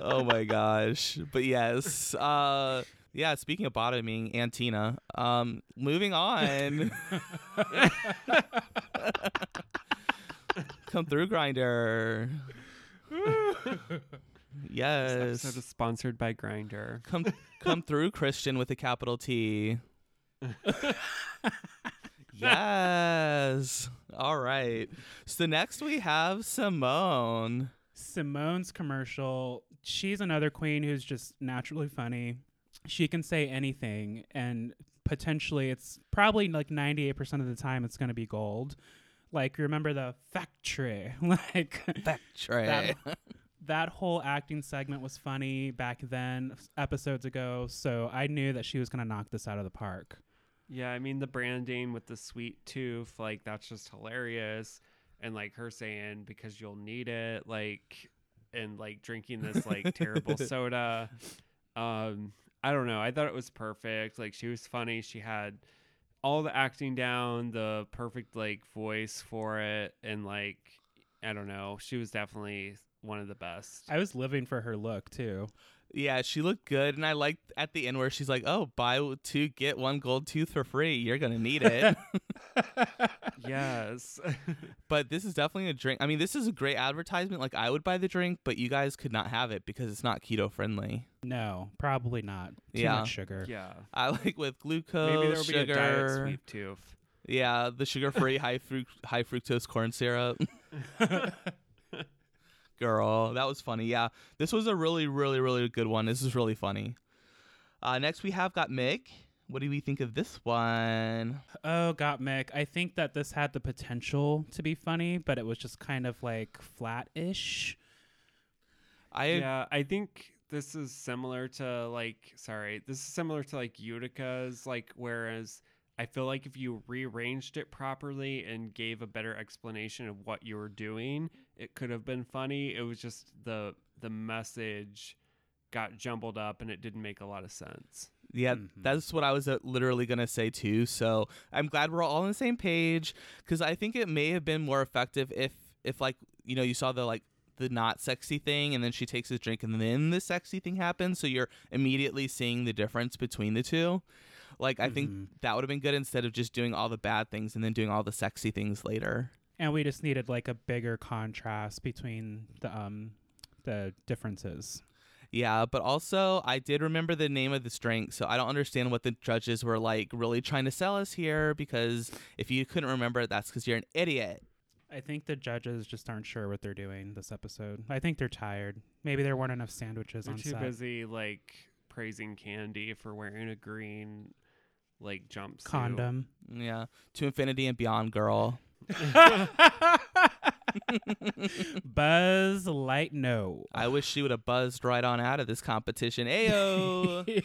oh my gosh. But yes. Uh yeah, speaking of bottoming Antina, um moving on. Come through Grindr. This yes. episode is sponsored by Grindr. Come come through Christian with a capital T. <laughs> yes. All right. So next we have Simone. Simone's commercial, she's another queen who's just naturally funny. She can say anything, and potentially it's probably like 98% of the time it's going to be gold. Like, remember the factory? <laughs> like, Factory. that, that whole acting segment was funny back then, episodes ago. So I knew that she was going to knock this out of the park. Yeah, I mean the branding with the sweet tooth, like that's just hilarious. And like her saying because you'll need it, like and like drinking this like terrible <laughs> soda. Um, I don't know. I thought it was perfect. Like she was funny. She had all the acting down, the perfect like voice for it, and like I don't know. She was definitely one of the best. I was living for her look, too. Yeah, she looked good, and I liked at the end where she's like, "Oh, buy two get one gold tooth for free. You're gonna need it." <laughs> yes. <laughs> but this is definitely a drink. I mean, this is a great advertisement. Like, I would buy the drink, but you guys could not have it because it's not keto friendly. No, probably not. Too Yeah. much sugar. yeah. I like with glucose, Maybe there will be a diet sweet tooth. Yeah, the sugar-free high fruc- high fructose corn syrup. <laughs> Girl, that was funny. Yeah, this was a really, really, really good one. This is really funny. Uh, next, we have Gottmik. What do we think of this one? Oh, Gottmik. I think that this had the potential to be funny, but it was just kind of like flat-ish. I yeah, I think this is similar to like sorry, this is similar to like Utica's like whereas I feel like if you rearranged it properly and gave a better explanation of what you were doing, it could have been funny. It was just the the message got jumbled up and it didn't make a lot of sense. Yeah, Mhm. that's what I was uh, literally going to say too. So I'm glad we're all on the same page because I think it may have been more effective if, if like, you know, you saw the like the not sexy thing and then she takes a drink and then the sexy thing happens. So you're immediately seeing the difference between the two. Like, I think Mhm. that would have been good instead of just doing all the bad things and then doing all the sexy things later. And we just needed like a bigger contrast between the um the differences. Yeah, but also I did remember the name of this drink, so I don't understand what the judges were like really trying to sell us here because if you couldn't remember it, that's because you're an idiot. I think the judges just aren't sure what they're doing this episode. I think they're tired. Maybe there weren't enough sandwiches They're on too set. busy like praising Candy for wearing a green like jumpsuit. Condom. Yeah, to infinity and beyond, girl. <laughs> Buzz Light no. I wish she would have buzzed right on out of this competition. Ayo. <laughs>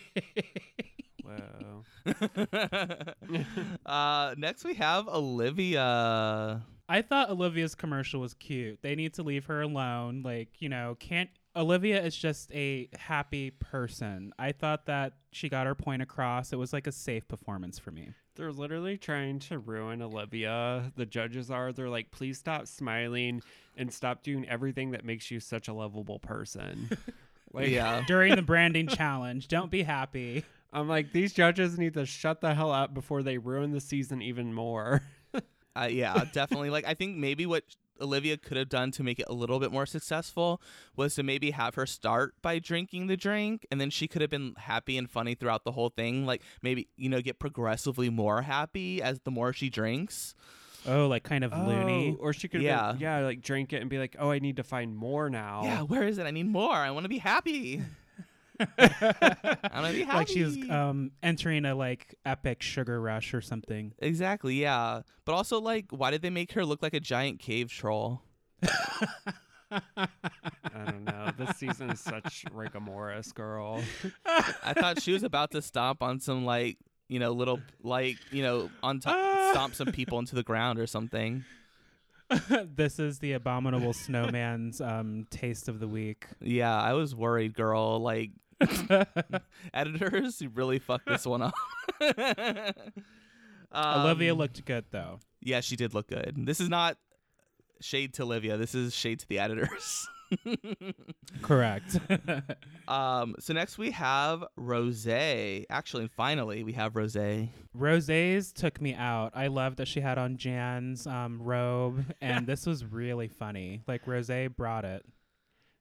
Whoa. <laughs> uh, next we have Olivia. I thought Olivia's commercial was cute. They need to leave her alone. Like, you know, can't Olivia is just a happy person. I thought that she got her point across. It was like a safe performance for me. They're literally trying to ruin Olivia. The judges are. They're like, please stop smiling and stop doing everything that makes you such a lovable person. <laughs> like, yeah. <laughs> During the branding challenge, don't be happy. I'm like, these judges need to shut the hell up before they ruin the season even more. <laughs> Uh, yeah, definitely. Like I think maybe what Olivia could have done to make it a little bit more successful was to maybe have her start by drinking the drink and then she could have been happy and funny throughout the whole thing. Like maybe, you know, get progressively more happy as the more she drinks. Oh, like kind of loony. Oh, or she could Yeah. yeah. yeah, like drink it and be like, "Oh, I need to find more now." Yeah, where is it? I need more. I want to be happy. <laughs> <laughs> Like she was um, entering a like epic sugar rush or something. Exactly, yeah. But also, like, why did they make her look like a giant cave troll? I don't know. This season is such rigor girl. I thought she was about to stomp on some, like, you know, little, like, you know, on top, stomp some people into the ground or something. <laughs> this is the abominable snowman's um, taste of the week. Yeah, I was worried, girl. Like, <laughs> editors, you really fucked this one up. <laughs> Olivia Um, looked good though. Yeah, she did look good. This is not shade to Olivia. This is shade to the editors. <laughs> Correct. um, so next we have Rose. Actually, finally, we have Rose. Rose's took me out. I love that she had on Jan's um, robe, and this was really funny. Like Rose brought it.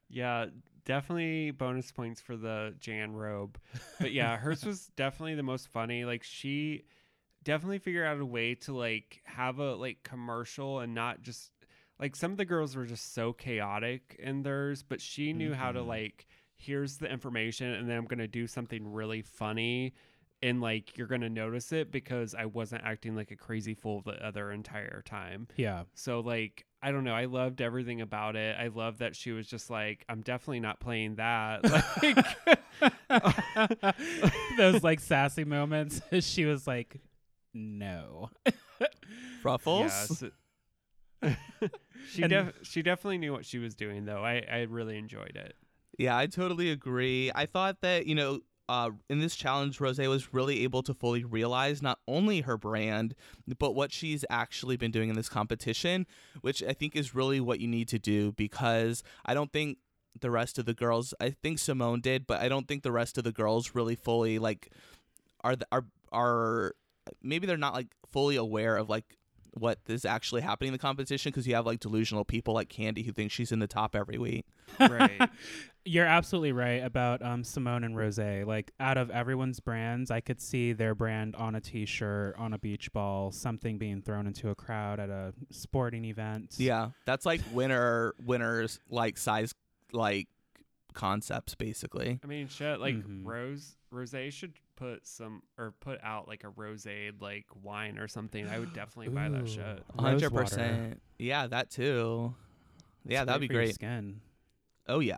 Yeah, definitely bonus points for the Jan robe. But yeah, <laughs> hers was definitely the most funny. Like she definitely figured out a way to like have a like commercial and not just like some of the girls were just so chaotic in theirs, but she knew how to Mhm. like here's the information and then I'm going to do something really funny and like you're going to notice it because I wasn't acting like a crazy fool the other entire time. Yeah. So like I don't know, I loved everything about it. I love that she was just like, I'm definitely not playing that. <laughs> Like <laughs> Those like sassy moments. <laughs> she was like, "No." Ruffles. yes. she def- she definitely knew what she was doing though. I I really enjoyed it. Yeah, I totally agree. I thought that, you know, uh, in this challenge, Rose was really able to fully realize not only her brand, but what she's actually been doing in this competition, which I think is really what you need to do because I don't think the rest of the girls, I think Simone did, but I don't think the rest of the girls really fully like are the, are are maybe they're not like fully aware of like what is actually happening in the competition because you have like delusional people like Candy who think she's in the top every week. Right. <laughs> You're absolutely right about um, Simone and Rose. Like, out of everyone's brands, I could see their brand on a T-shirt, on a beach ball, something being thrown into a crowd at a sporting event. Yeah, that's like winner winners like size like concepts basically. I mean, shit. Like Mhm. Rose Rose should put some or put out like a rose like wine or something. I would <gasps> definitely buy that Ooh. shit. Hundred percent. Yeah, that too. Yeah, It's that'd be for your great. Skin. Oh yeah.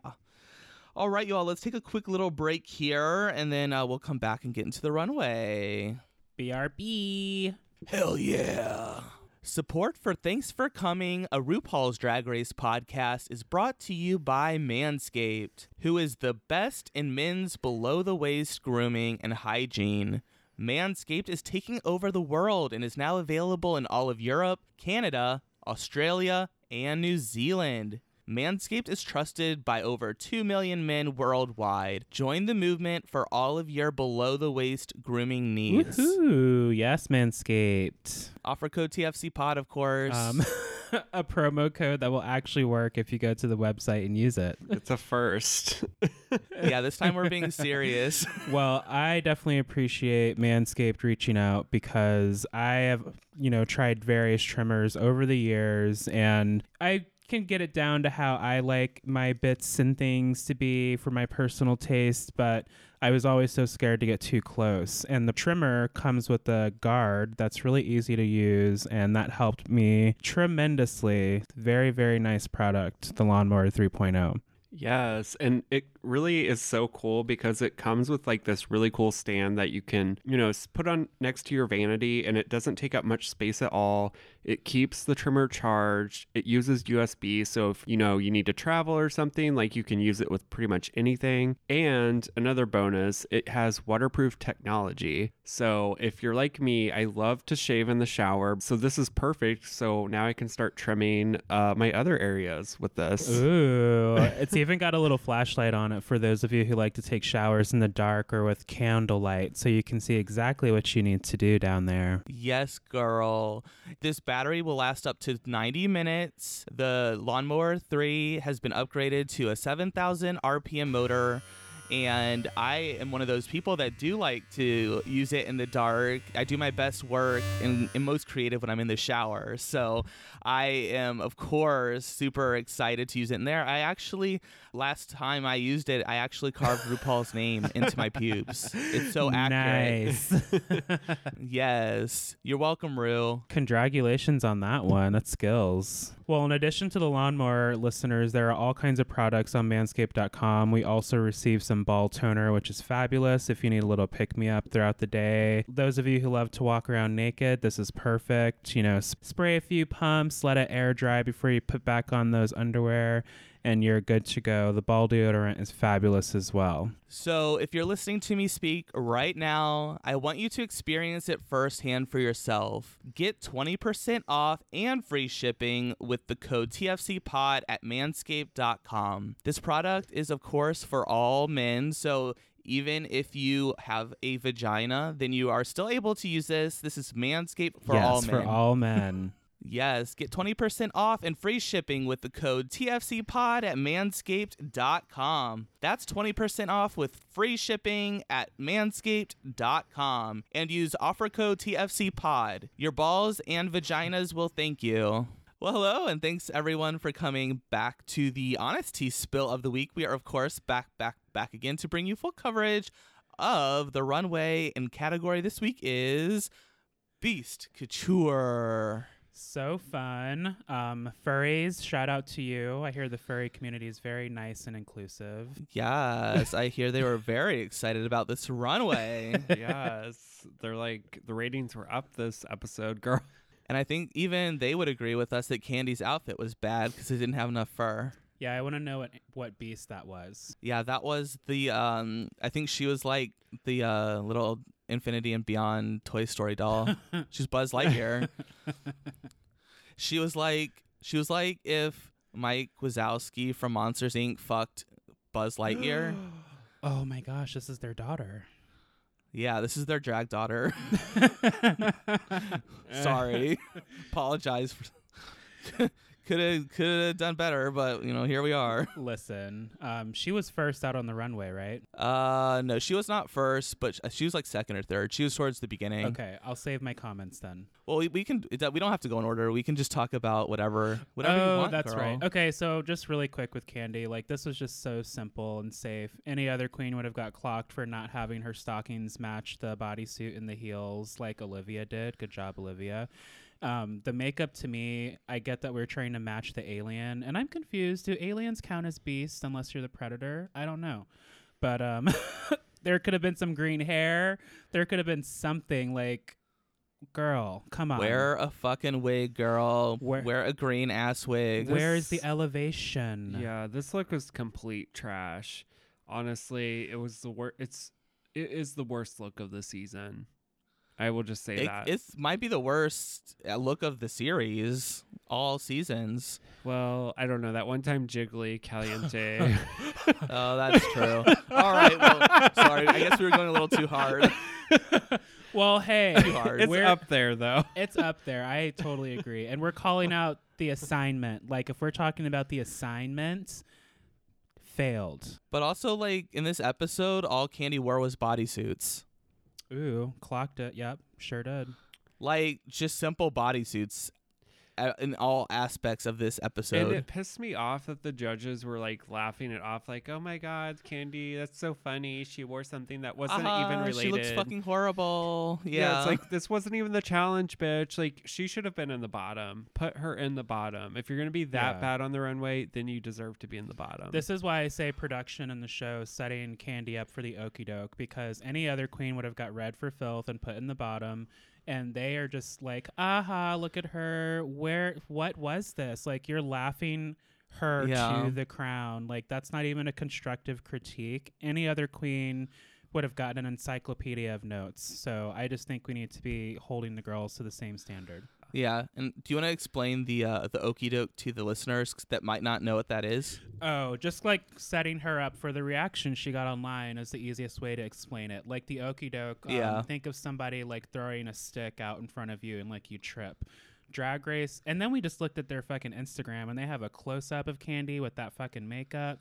All right, y'all. Let's take a quick little break here, and then uh, we'll come back and get into the runway. BRB. Hell yeah. Support for Thanks for Coming, a RuPaul's Drag Race podcast, is brought to you by Manscaped, who is the best in men's below the waist grooming and hygiene. Manscaped is taking over the world and is now available in all of Europe, Canada, Australia, and New Zealand. Manscaped is trusted by over 2 million men worldwide. Join the movement for all of your below the waist grooming needs. Woohoo! Yes, Manscaped. Offer code TFC Pod, of course. Um, <laughs> a promo code that will actually work if you go to the website and use it. It's a first. <laughs> yeah, this time we're being serious. <laughs> well, I definitely appreciate Manscaped reaching out because I have, you know, tried various trimmers over the years and I can get it down to how I like my bits and things to be for my personal taste, but I was always so scared to get too close. And the trimmer comes with a guard that's really easy to use, and that helped me tremendously. Very, very nice product, the Lawnmower oh. 3.0. Yes, and it really is so cool because it comes with like this really cool stand that you can, you know, put on next to your vanity and it doesn't take up much space at all. It keeps the trimmer charged. It uses USB, so if, you know, you need to travel or something, like you can use it with pretty much anything. And another bonus, it has waterproof technology. So if you're like me, I love to shave in the shower. So this is perfect. So now I can start trimming uh, my other areas with this. Ooh, <laughs> it's even even got a little flashlight on it for those of you who like to take showers in the dark or with candlelight so you can see exactly what you need to do down there. Yes, girl. This battery will last up to 90 minutes. The Lawnmower 3 has been upgraded to a 7,000 RPM motor. And I am one of those people that do like to use it in the dark. I do my best work and, and most creative when I'm in the shower. So I am, of course, super excited to use it in there. I actually, last time I used it, I actually carved RuPaul's name into my pubes. It's so accurate. Nice. <laughs> Yes. You're welcome, Rue. Congratulations on that one. That's skills. Well, in addition to the lawnmower listeners, there are all kinds of products on manscaped.com. We also receive some ball toner, which is fabulous if you need a little pick me up throughout the day. Those of you who love to walk around naked, this is perfect. You know, spray a few pumps, let it air dry before you put back on those underwear, and you're good to go. The ball deodorant is fabulous as well. So, if you're listening to me speak right now, I want you to experience it firsthand for yourself. Get 20% off and free shipping with the code TFCPOD at manscaped.com. This product is, of course, for all men. So, even if you have a vagina, then you are still able to use this. This is Manscaped for yes, all men. for all men. <laughs> Yes, get 20% off and free shipping with the code TFCPOD at manscaped.com. That's 20% off with free shipping at manscaped.com and use offer code TFCPOD. Your balls and vaginas will thank you. Well, hello, and thanks everyone for coming back to the Honesty Spill of the Week. We are, of course, back, back, back again to bring you full coverage of the runway. And category this week is Beast Couture. So fun. Um, furries, shout out to you. I hear the furry community is very nice and inclusive. Yes, I hear they were very excited about this runway. <laughs> yes, they're like the ratings were up this episode, girl. and I think even they would agree with us that Candy's outfit was bad because it didn't have enough fur. Yeah, I want to know what what beast that was. Yeah, that was the um I think she was like the uh little Infinity and Beyond Toy Story doll. <laughs> She's Buzz Lightyear. she was like she was like if Mike Wazowski from Monsters Inc. fucked Buzz Lightyear. <gasps> Oh my gosh, this is their daughter. yeah, this is their drag daughter. <laughs> Sorry. <laughs> Apologize for could have could have done better, but you know, here we are. <laughs> Listen, um, she was first out on the runway, right? Uh no, she was not first, but she was like second or third. She was towards the beginning. Okay, I'll save my comments then. Well, we, we can we don't have to go in order. We can just talk about whatever whatever oh, you want. that's girl. right. Okay, so just really quick with Candy, like this was just so simple and safe. Any other queen would have got clocked for not having her stockings match the bodysuit and the heels like Olivia did. Good job, Olivia. Um, the makeup to me, I get that we're trying to match the alien, and I'm confused. Do aliens count as beasts unless you're the predator? I don't know, but um, <laughs> there could have been some green hair. There could have been something like, girl, come on. Wear a fucking wig, girl. Where- Wear a green ass wig. Where is the elevation? Yeah, this look was complete trash. Honestly, it was the worst. It's it is the worst look of the season. I will just say It that. it's, might be the worst uh, look of the series, all seasons. well, I don't know. That one time Jiggly Caliente. <laughs> Oh, that's <laughs> true. All right. Well, sorry. I guess we were going a little too hard. <laughs> Well, hey, Too hard. it's we're up there though. it's up there. I totally agree. And we're calling out the assignment. Like if we're talking about the assignment, failed. But also, like in this episode, all Candy wore was bodysuits. Ooh, clocked it. Yep, sure did. Like just simple bodysuits in all aspects of this episode. And it pissed me off that the judges were like laughing it off, like, "Oh my God, Candy, that's so funny. She wore something that wasn't even Ah, related." She looks fucking horrible. Yeah. it's like this wasn't even the challenge, bitch. Like she should have been in the bottom. Put her in the bottom. If you're gonna be that Yeah. bad on the runway, then you deserve to be in the bottom. This is why I say production in the show setting Candy up for the okey doke because any other queen would have got red for filth and put in the bottom. And they are just like, aha, look at her. Where, what was this? Like, you're laughing her Yeah. to the crown. Like, that's not even a constructive critique. Any other queen would have gotten an encyclopedia of notes. So I just think we need to be holding the girls to the same standard. Yeah, and do you want to explain the uh, the okey doke to the listeners that might not know what that is? Oh, just like setting her up for the reaction she got online is the easiest way to explain it. Like the okey doke. Um, Yeah. Think of somebody like throwing a stick out in front of you and like you trip. Drag Race, and then we just looked at their fucking Instagram and they have a close up of Candy with that fucking makeup.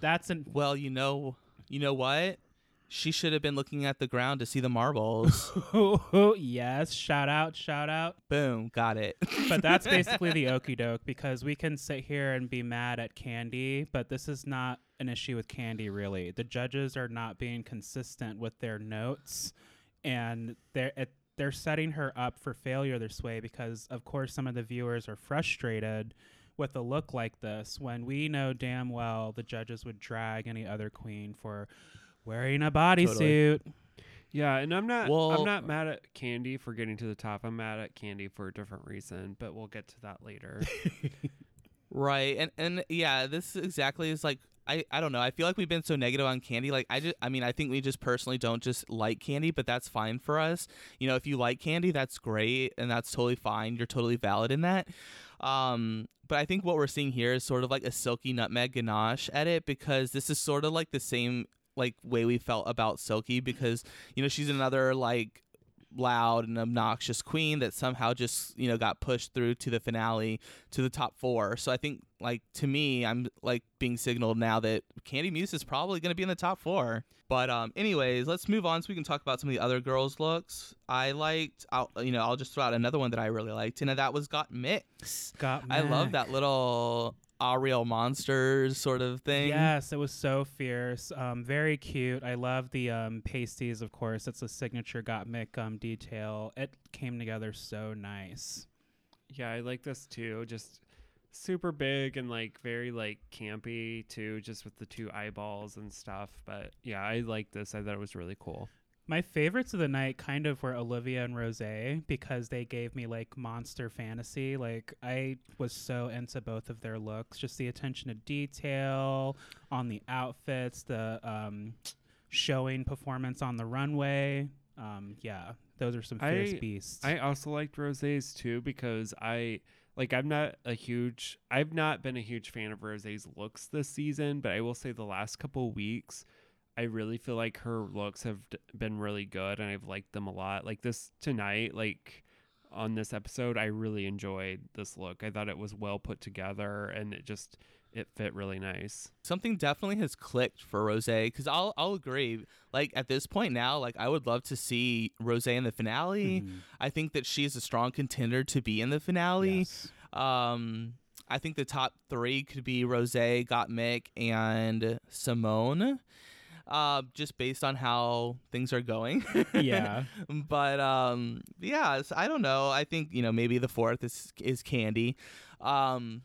That's an Well, you know, you know what? She should have been looking at the ground to see the marbles. <laughs> Oh, yes, shout out, shout out. Boom, got it. But that's basically the <laughs> okey doke because we can sit here and be mad at Candy, but this is not an issue with Candy really. The judges are not being consistent with their notes, and they're it, they're setting her up for failure this way because, of course, some of the viewers are frustrated with a look like this when we know damn well the judges would drag any other queen for wearing a bodysuit. Yeah, and I'm not Well- I'm not mad at Candy for getting to the top. I'm mad at Candy for a different reason, but we'll get to that later. <laughs> Right. And and yeah, this exactly is like I, I don't know. I feel like we've been so negative on candy. Like I just I mean, I think we just personally don't just like candy, but that's fine for us. You know, if you like candy, that's great and that's totally fine. You're totally valid in that. Um but I think what we're seeing here is sort of like a silky nutmeg ganache edit because this is sort of like the same like way we felt about Silky because you know she's another like loud and obnoxious queen that somehow just you know got pushed through to the finale to the top four. So i think like to me i'm like being signaled now that candy muse is probably going to be in the top four. But um anyways let's move on so we can talk about some of the other girls looks. I liked i'll you know i'll just throw out another one that i really liked and that was Gottmik's. Got i love that little Ariel monsters sort of thing Yes, it was so fierce. Um, very cute. I love the um, pasties, of course. It's a signature Gottmik um, detail. It came together so nice. yeah, I like this too. Just super big and like very like campy too, just with the two eyeballs and stuff. But yeah, I like this. I thought it was really cool. My favorites of the night kind of were Olivia and Rose because they gave me like monster fantasy. Like I was so into both of their looks, just the attention to detail on the outfits, the um, showing performance on the runway. Um, yeah, those are some fierce I- beasts. I also liked rosés too because I like I'm not a huge I've not been a huge fan of Rosé's looks this season, but I will say the last couple weeks I really feel like her looks have d- been really good and I've liked them a lot. Like this tonight, like on this episode, I really enjoyed this look. I thought it was well put together and it just it fit really nice. something definitely has clicked for Rose because I'll I'll agree. Like at this point now, like I would love to see Rose in the finale. Mhm. I think that she's a strong contender to be in the finale. Yes. Um, I think the top three could be Rose, Gottmik, and Simone. Uh, just based on how things are going. Yeah. <laughs> but um, yeah, I don't know. I think you know maybe the fourth is is Candy. Um,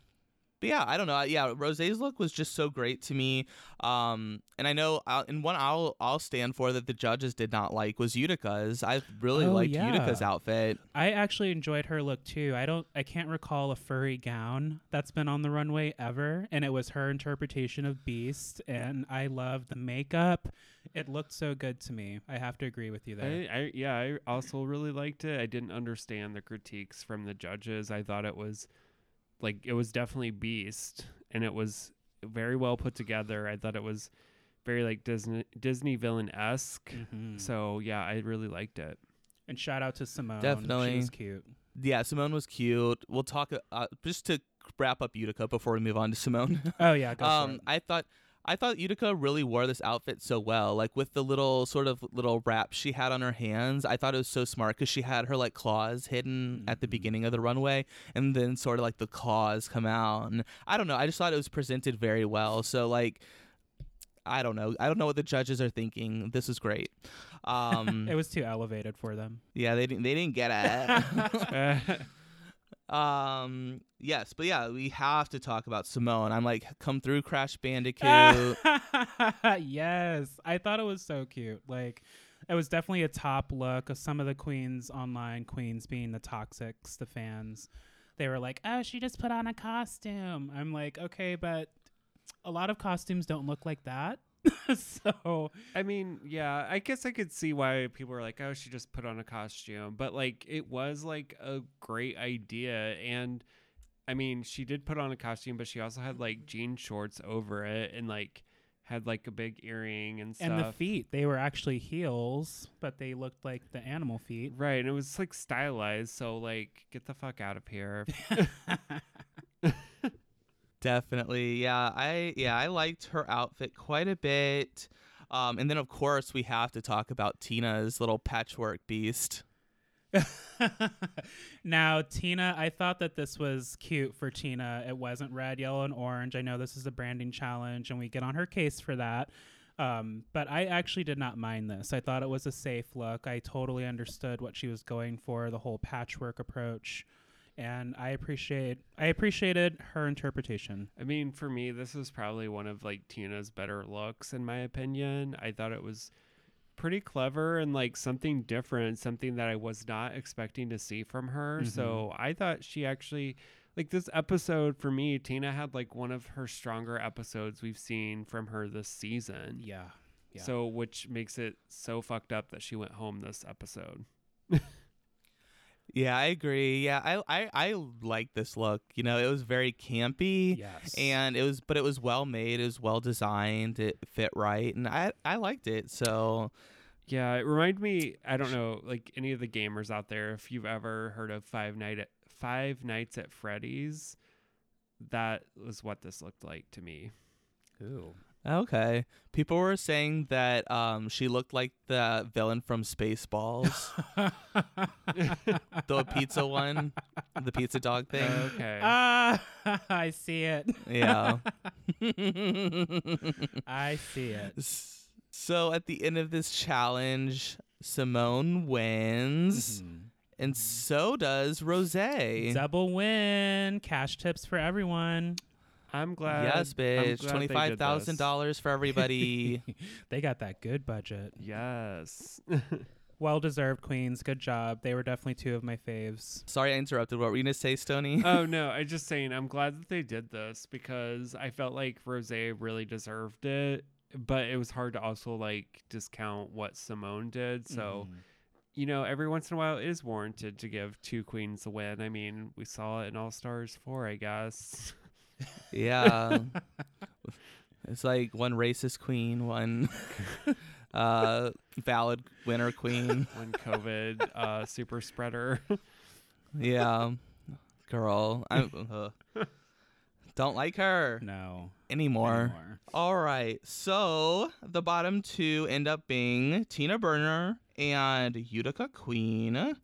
but yeah, I don't know. Yeah, Rose's look was just so great to me. Um, and I know, I'll, and one I'll I'll stand for that the judges did not like was Utica's. I really Oh, liked yeah. Utica's outfit. I actually enjoyed her look too. I don't I can't recall a furry gown that's been on the runway ever and it was her interpretation of Beast and I love the makeup. It looked so good to me. I have to agree with you there. I, I yeah, I also really liked it. I didn't understand the critiques from the judges. I thought it was like it was definitely beast and it was very well put together. I thought it was very like Disney Disney villain esque. Mhm. So yeah, I really liked it. and shout out to Simone. Definitely. She was cute. Yeah, Simone was cute. We'll talk uh, just to wrap up Utica before we move on to Simone. Oh yeah, go for <laughs> um, it. I thought I thought Utica really wore this outfit so well, like with the little sort of little wrap she had on her hands. I thought it was so smart because she had her like claws hidden at the Mhm. beginning of the runway, and then sort of like the claws come out. And I don't know. I just thought it was presented very well. So like. I don't know. I don't know what the judges are thinking. This is great. <laughs> Um, it was too elevated for them. yeah, they didn't. They didn't get it. <laughs> <laughs> Um. Yes, but yeah, we have to talk about Simone. I'm like, come through, Crash Bandicoot. <laughs> yes, I thought it was so cute. Like, it was definitely a top look of some of the queens online, queens being the toxics, the fans. They were like, "Oh, she just put on a costume." I'm like, "Okay, but a lot of costumes don't look like that." <laughs> so I mean, yeah, I guess I could see why people are like, "Oh, she just put on a costume," but like, it was like a great idea, and I mean, she did put on a costume, but she also had like jean shorts over it, and like had like a big earring and stuff. and the feet, they were actually heels, but they looked like the animal feet. right? And it was like stylized, so like, get the fuck out of here. <laughs> <laughs> Definitely. Yeah, I yeah, I liked her outfit quite a bit. Um, and then of course we have to talk about Tina's little patchwork beast. <laughs> now, Tina, I thought that this was cute for Tina. It wasn't red, yellow, and orange. I know this is a branding challenge, and we get on her case for that. Um, but I actually did not mind this. I thought it was a safe look. I totally understood what she was going for, the whole patchwork approach, and I appreciate I appreciated her interpretation. I mean, for me, this is probably one of like Tina's better looks, in my opinion. I thought it was pretty clever and like something different, something that I was not expecting to see from her. Mhm. So I thought she actually, like this episode for me, Tina had like one of her stronger episodes we've seen from her this season. Yeah. Yeah. So, which makes it so fucked up that she went home this episode. <laughs> Yeah, I agree. Yeah, I I I like this look. You know, it was very campy. Yes. And it was, but it was well made. It was well designed. It fit right, and I I liked it. So Yeah, it reminded me. I don't know, like any of the gamers out there, if you've ever heard of Five Night at Five Nights at Freddy's, that was what this looked like to me. Ooh. Okay, people were saying that um she looked like the villain from Spaceballs, <laughs> the pizza one, the pizza dog thing. Okay. Ah, <laughs> I see it. yeah. <laughs> I see it. So at the end of this challenge, Symone wins, Mhm. and so does Rosé. Double win. Cash tips for everyone. I'm glad. yes, I'm bitch. glad they Twenty did five thousand this. dollars for everybody. <laughs> they got that good budget. Yes. <laughs> Well deserved, Queens. Good job. They were definitely two of my faves. Sorry, I interrupted. What were you gonna say, Stony? oh <laughs> no, I just saying I'm glad that they did this because I felt like Rosé really deserved it, but it was hard to also like discount what Symone did. So Mhm. you know, every once in a while it is warranted to give two queens a win. I mean, we saw it in All Stars four, I guess. Yeah. <laughs> it's like one racist queen, one <laughs> uh valid winner queen. <laughs> When COVID uh, super spreader. Yeah. Girl, I uh, don't like her no. anymore. anymore. All right. So the bottom two end up being Tina Burner and Utica Queen.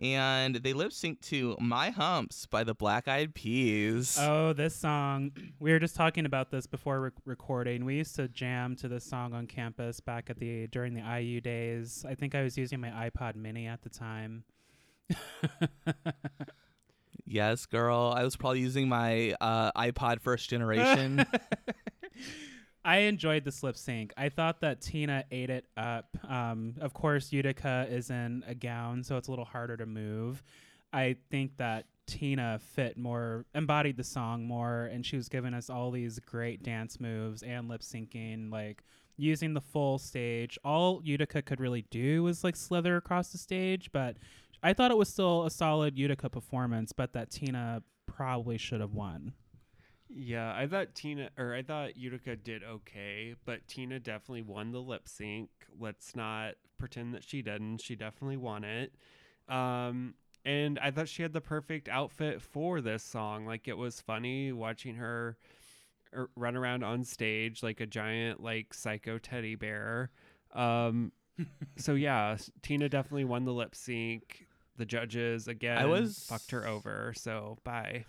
And they lip sync to My Humps by the Black Eyed Peas. Oh, this song. <clears throat> We were just talking about this before rec- recording. We used to jam to this song on campus back at the during the IU days. I think I was using my iPod Mini at the time. <laughs> Yes, girl. I was probably using my uh, iPod first generation. <laughs> I enjoyed this lip sync. I thought that Tina ate it up. Um, of course, Utica is in a gown, so it's a little harder to move. I think that Tina fit more, embodied the song more, and she was giving us all these great dance moves and lip syncing, like using the full stage. All Utica could really do was like slither across the stage, but I thought it was still a solid Utica performance, but that Tina probably should have won. Yeah, I thought Tina or I thought Utica did okay, but Tina definitely won the lip sync. Let's not pretend that she didn't. She definitely won it. Um and I thought she had the perfect outfit for this song. Like it was funny watching her er, run around on stage like a giant like psycho teddy bear. Um <laughs> so yeah, Tina definitely won the lip sync. The judges again I was- fucked her over. So bye.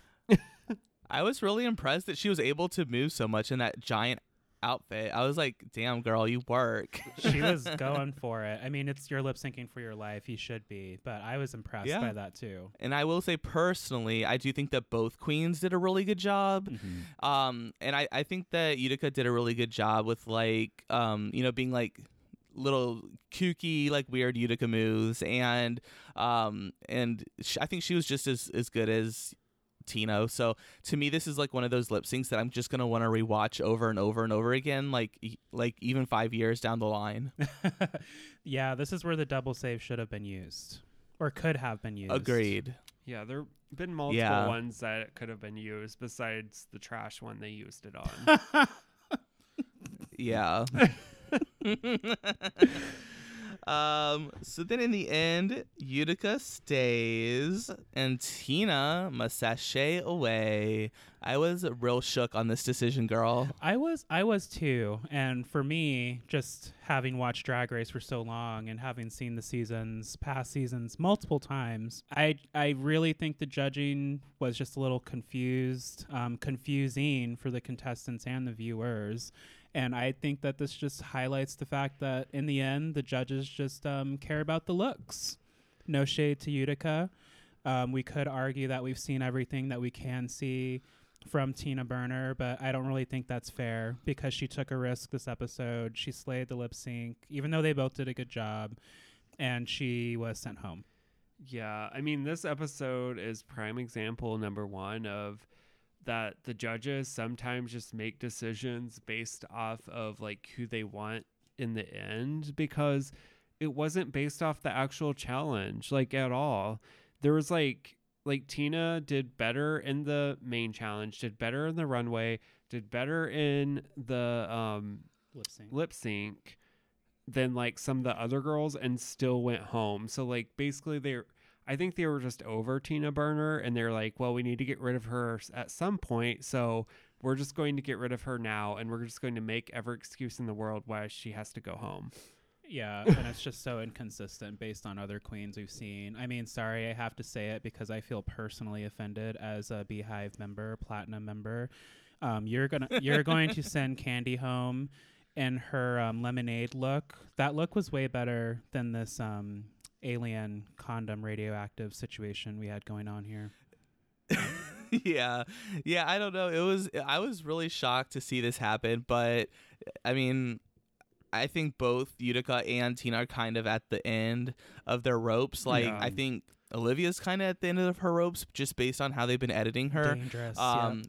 I was really impressed that she was able to move so much in that giant outfit. I was like, damn, girl, you work. <laughs> she was <laughs> going for it. I mean, it's your lip syncing for your life. You should be, but I was impressed Yeah. by that too. and I will say personally, I do think that both queens did a really good job. Um, and I, I think that Utica did a really good job with like, um, you know, being like little kooky, like weird Utica moves, and um, and sh- I think she was just as as good as Tino. So to me, this is like one of those lip syncs that I'm just gonna want to rewatch over and over and over again, like e- like even five years down the line. <laughs> yeah, this is where the double save should have been used, or could have been used. Agreed. Yeah, there have been multiple Yeah. ones that could have been used besides the trash one they used it on. <laughs> Yeah. <laughs> um. So then, in the end, Utica stays, and Tina must sashay away. I was real shook on this decision, girl. I was I was too, and for me, just having watched Drag Race for so long and having seen the seasons, past seasons multiple times, I I really think the judging was just a little confused, um, confusing for the contestants and the viewers. And I think that this just highlights the fact that in the end, the judges just um, care about the looks. No shade to Utica. Um, we could argue that we've seen everything that we can see from Tina Burner, but I don't really think that's fair because she took a risk this episode. She slayed the lip sync, even though they both did a good job, and she was sent home. Yeah, I mean, this episode is prime example number one of that the judges sometimes just make decisions based off of like who they want in the end because it wasn't based off the actual challenge like at all. There was like like Tina did better in the main challenge, did better in the runway, did better in the um Lip sync. lip sync than like some of the other girls and still went home. So like basically they're I think they were just over Tina Burner and they're like, well, we need to get rid of her at some point. So we're just going to get rid of her now and we're just going to make every excuse in the world why she has to go home. Yeah, <laughs> and it's just so inconsistent based on other queens we've seen. I mean, sorry, I have to say it because I feel personally offended as a Beehive member, platinum member. Um, you're gonna you're <laughs> going to send Kandy home in her um, lemonade look. That look was way better than this um, alien condom radioactive situation we had going on here. <laughs> yeah, yeah. I don't know. It was. I was really shocked to see this happen, but I mean, I think both Utica and Tina are kind of at the end of their ropes. Like Yeah. I think Olivia's kind of at the end of her ropes, just based on how they've been editing her. Dangerous. Um, s-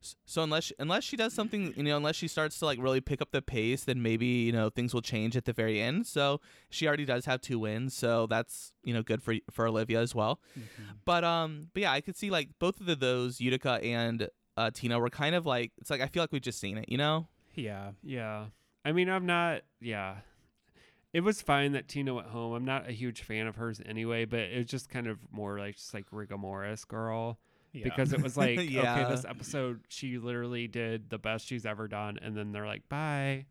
so unless unless she does something, you know, unless she starts to like really pick up the pace, then maybe you know things will change at the very end. So she already does have two wins, so that's you know good for for Olivia as well. Mhm. But um, but yeah, I could see like both of the, those Utica and uh, Tina were kind of like it's like I feel like we've just seen it, you know? Yeah. Yeah. I mean, I'm not, yeah. It was fine that Tina went home. I'm not a huge fan of hers anyway, but it was just kind of more like just like Rigor Morris girl. Yeah. because it was <laughs> like, Yeah. okay, this episode she literally did the best she's ever done, and then they're like, bye.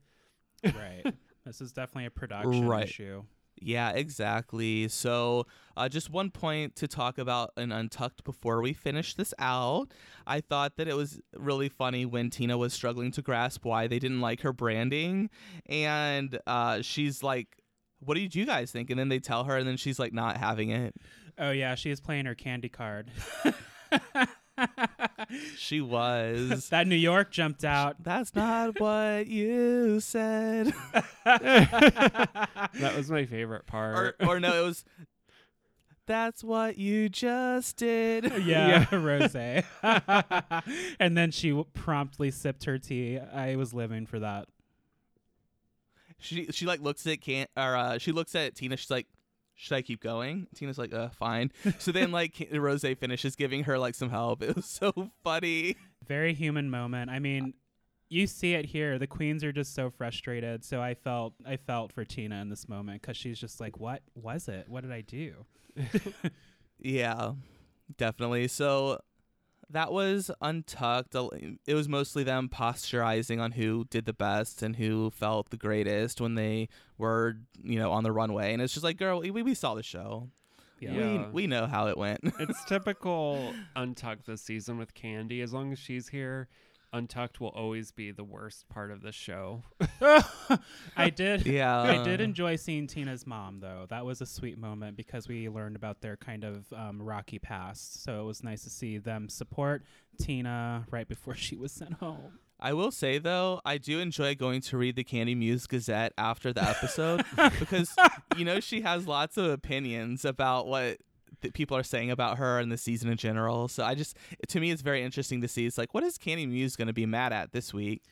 right. <laughs> This is definitely a production Right. issue. Yeah, exactly. So, uh, just one point to talk about an Untucked before we finish this out. I thought that it was really funny when Tina was struggling to grasp why they didn't like her branding, and uh, she's like, "What did you guys think?" And then they tell her, and then she's like, not having it. Oh yeah, she is playing her candy card. <laughs> She was. <laughs> that New York jumped out. That's not what you said. <laughs> That was my favorite part. or no, it was. That's what you just did. <laughs> Yeah, rose. and then she w- promptly sipped her tea. I was living for that. she she like looks at can or uh, she looks at Tina. She's like, "Should I keep going?" Tina's like, "Uh, fine." So then like <laughs> Rosé finishes giving her like some help. <laughs> It was so funny. Very human moment. I mean, you see it here. The queens are just so frustrated. So I felt I felt for Tina in this moment because she's just like, "What was it? What did I do?" <laughs> Yeah, definitely. So that was untucked. It was mostly them posturizing on who did the best and who felt the greatest when they were, you know, on the runway. And it's just like, girl, we, we saw the show. Yeah. Yeah. We we know how it went. it's typical <laughs> Untucked this season with Kandy. As long as she's here, Untucked will always be the worst part of the show. <laughs> I did. yeah. I did enjoy seeing Tina's mom, though. That was a sweet moment because we learned about their kind of um, rocky past. So it was nice to see them support Tina right before <laughs> she was sent home. I will say though, I do enjoy going to read the Kandy Muse Gazette after the episode <laughs> because you know she has lots of opinions about what that people are saying about her and the season in general. So I just, to me, it's very interesting to see. It's like, what is Kandy Muse going to be mad at this week?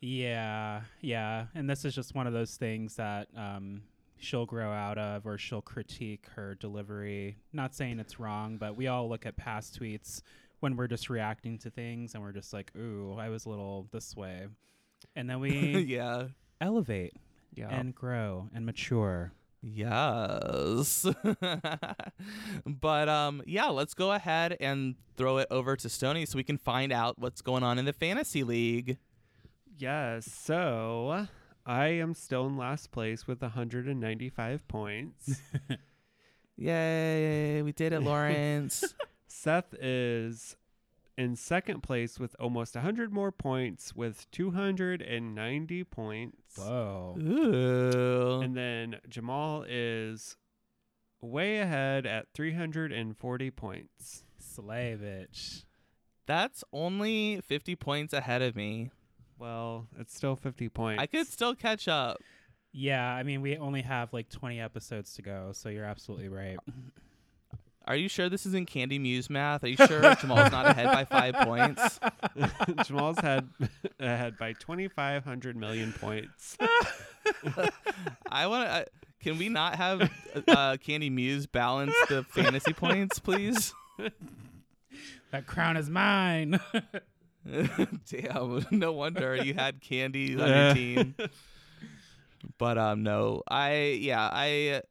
Yeah, yeah. And this is just one of those things that um, she'll grow out of or she'll critique her delivery. Not saying it's wrong, but we all look at past tweets when we're just reacting to things and we're just like, ooh, I was a little this way. And then we <laughs> yeah. elevate Yeah. and grow and mature. Yes. <laughs> but um yeah, let's go ahead and throw it over to Stony so we can find out what's going on in the fantasy league. Yes. So I am still in last place with 195 points. <laughs> Yay, we did it, Lawrence. <laughs> Seth is in second place with almost 100 more points with 290 points. Whoa. Ooh. And then Jamal is way ahead at 340 points. Slay bitch. That's only 50 points ahead of me. Well, it's still 50 points. I could still catch up. Yeah, I mean, we only have like 20 episodes to go, so you're absolutely right. Are you sure this isn't Kandy Muse math? Are you sure Jamal's not ahead by five points? <laughs> <laughs> Jamal's had <laughs> ahead by 2,500 million points. I want to. Uh, can we not have uh, Kandy Muse balance the fantasy points, please? That crown is mine. Damn, no wonder you had Kandy on your team. But um, no, I yeah, I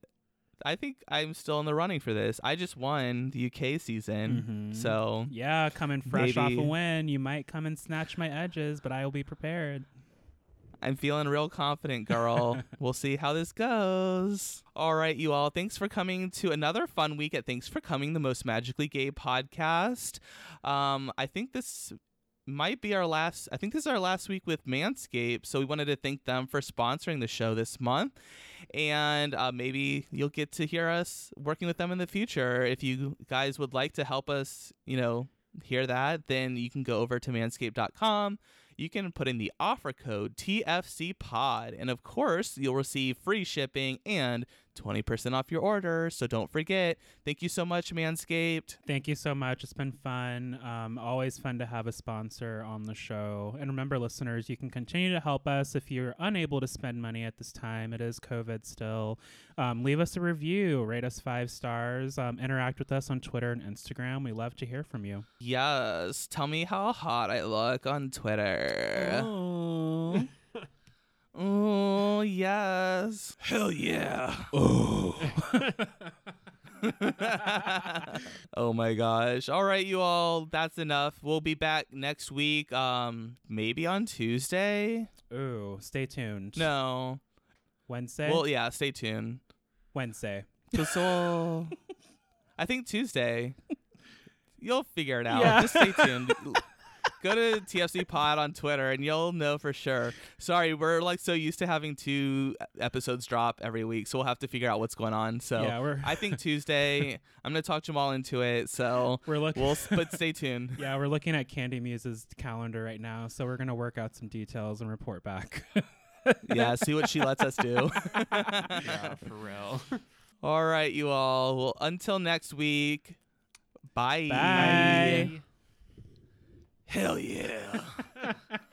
I think I'm still in the running for this. I just won the UK season, Mhm. so yeah, coming fresh off a win, you might come and snatch my edges, but I will be prepared. I'm feeling real confident, girl. <laughs> we'll see how this goes. All right, you all. Thanks for coming to another fun week at Thanks for Coming, the most magically gay podcast. Um, I think this might be our last. I think this is our last week with Manscaped, so we wanted to thank them for sponsoring the show this month. And uh, maybe you'll get to hear us working with them in the future. If you guys would like to help us, you know, hear that, then you can go over to manscaped.com you can put in the offer code TFCPOD. And of course, you'll receive free shipping and 20% off your order. So don't forget. Thank you so much, Manscaped. Thank you so much. It's been fun. Um, always fun to have a sponsor on the show. And remember, listeners, you can continue to help us if you're unable to spend money at this time. It is COVID still. Um, leave us a review, rate us five stars, um, interact with us on Twitter and Instagram. We love to hear from you. Yes. Tell me how hot I look on Twitter. Oh. <laughs> Oh, yes. Hell yeah. oh. <laughs> oh my gosh. All right, you all. That's enough. We'll be back next week. Um, maybe on Tuesday. Ooh, stay tuned. No. Wednesday? Well, yeah. Stay tuned. Wednesday. Cause we'll- <laughs> I think Tuesday. <laughs> You'll figure it out. Yeah. Just stay tuned. Go to TFC Pod on Twitter and you'll know for sure. Sorry, we're like so used to having two episodes drop every week, so we'll have to figure out what's going on. So yeah, we're I think <laughs> Tuesday. I'm gonna talk Jamal into it. So we're looking we'll but stay tuned. <laughs> Yeah, we're looking at Kandy Muse's calendar right now, so we're gonna work out some details and report back. <laughs> Yeah, see what she lets us do. yeah, for real. all right, you all. Well, until next week. Bye. Bye. Hell yeah. <laughs>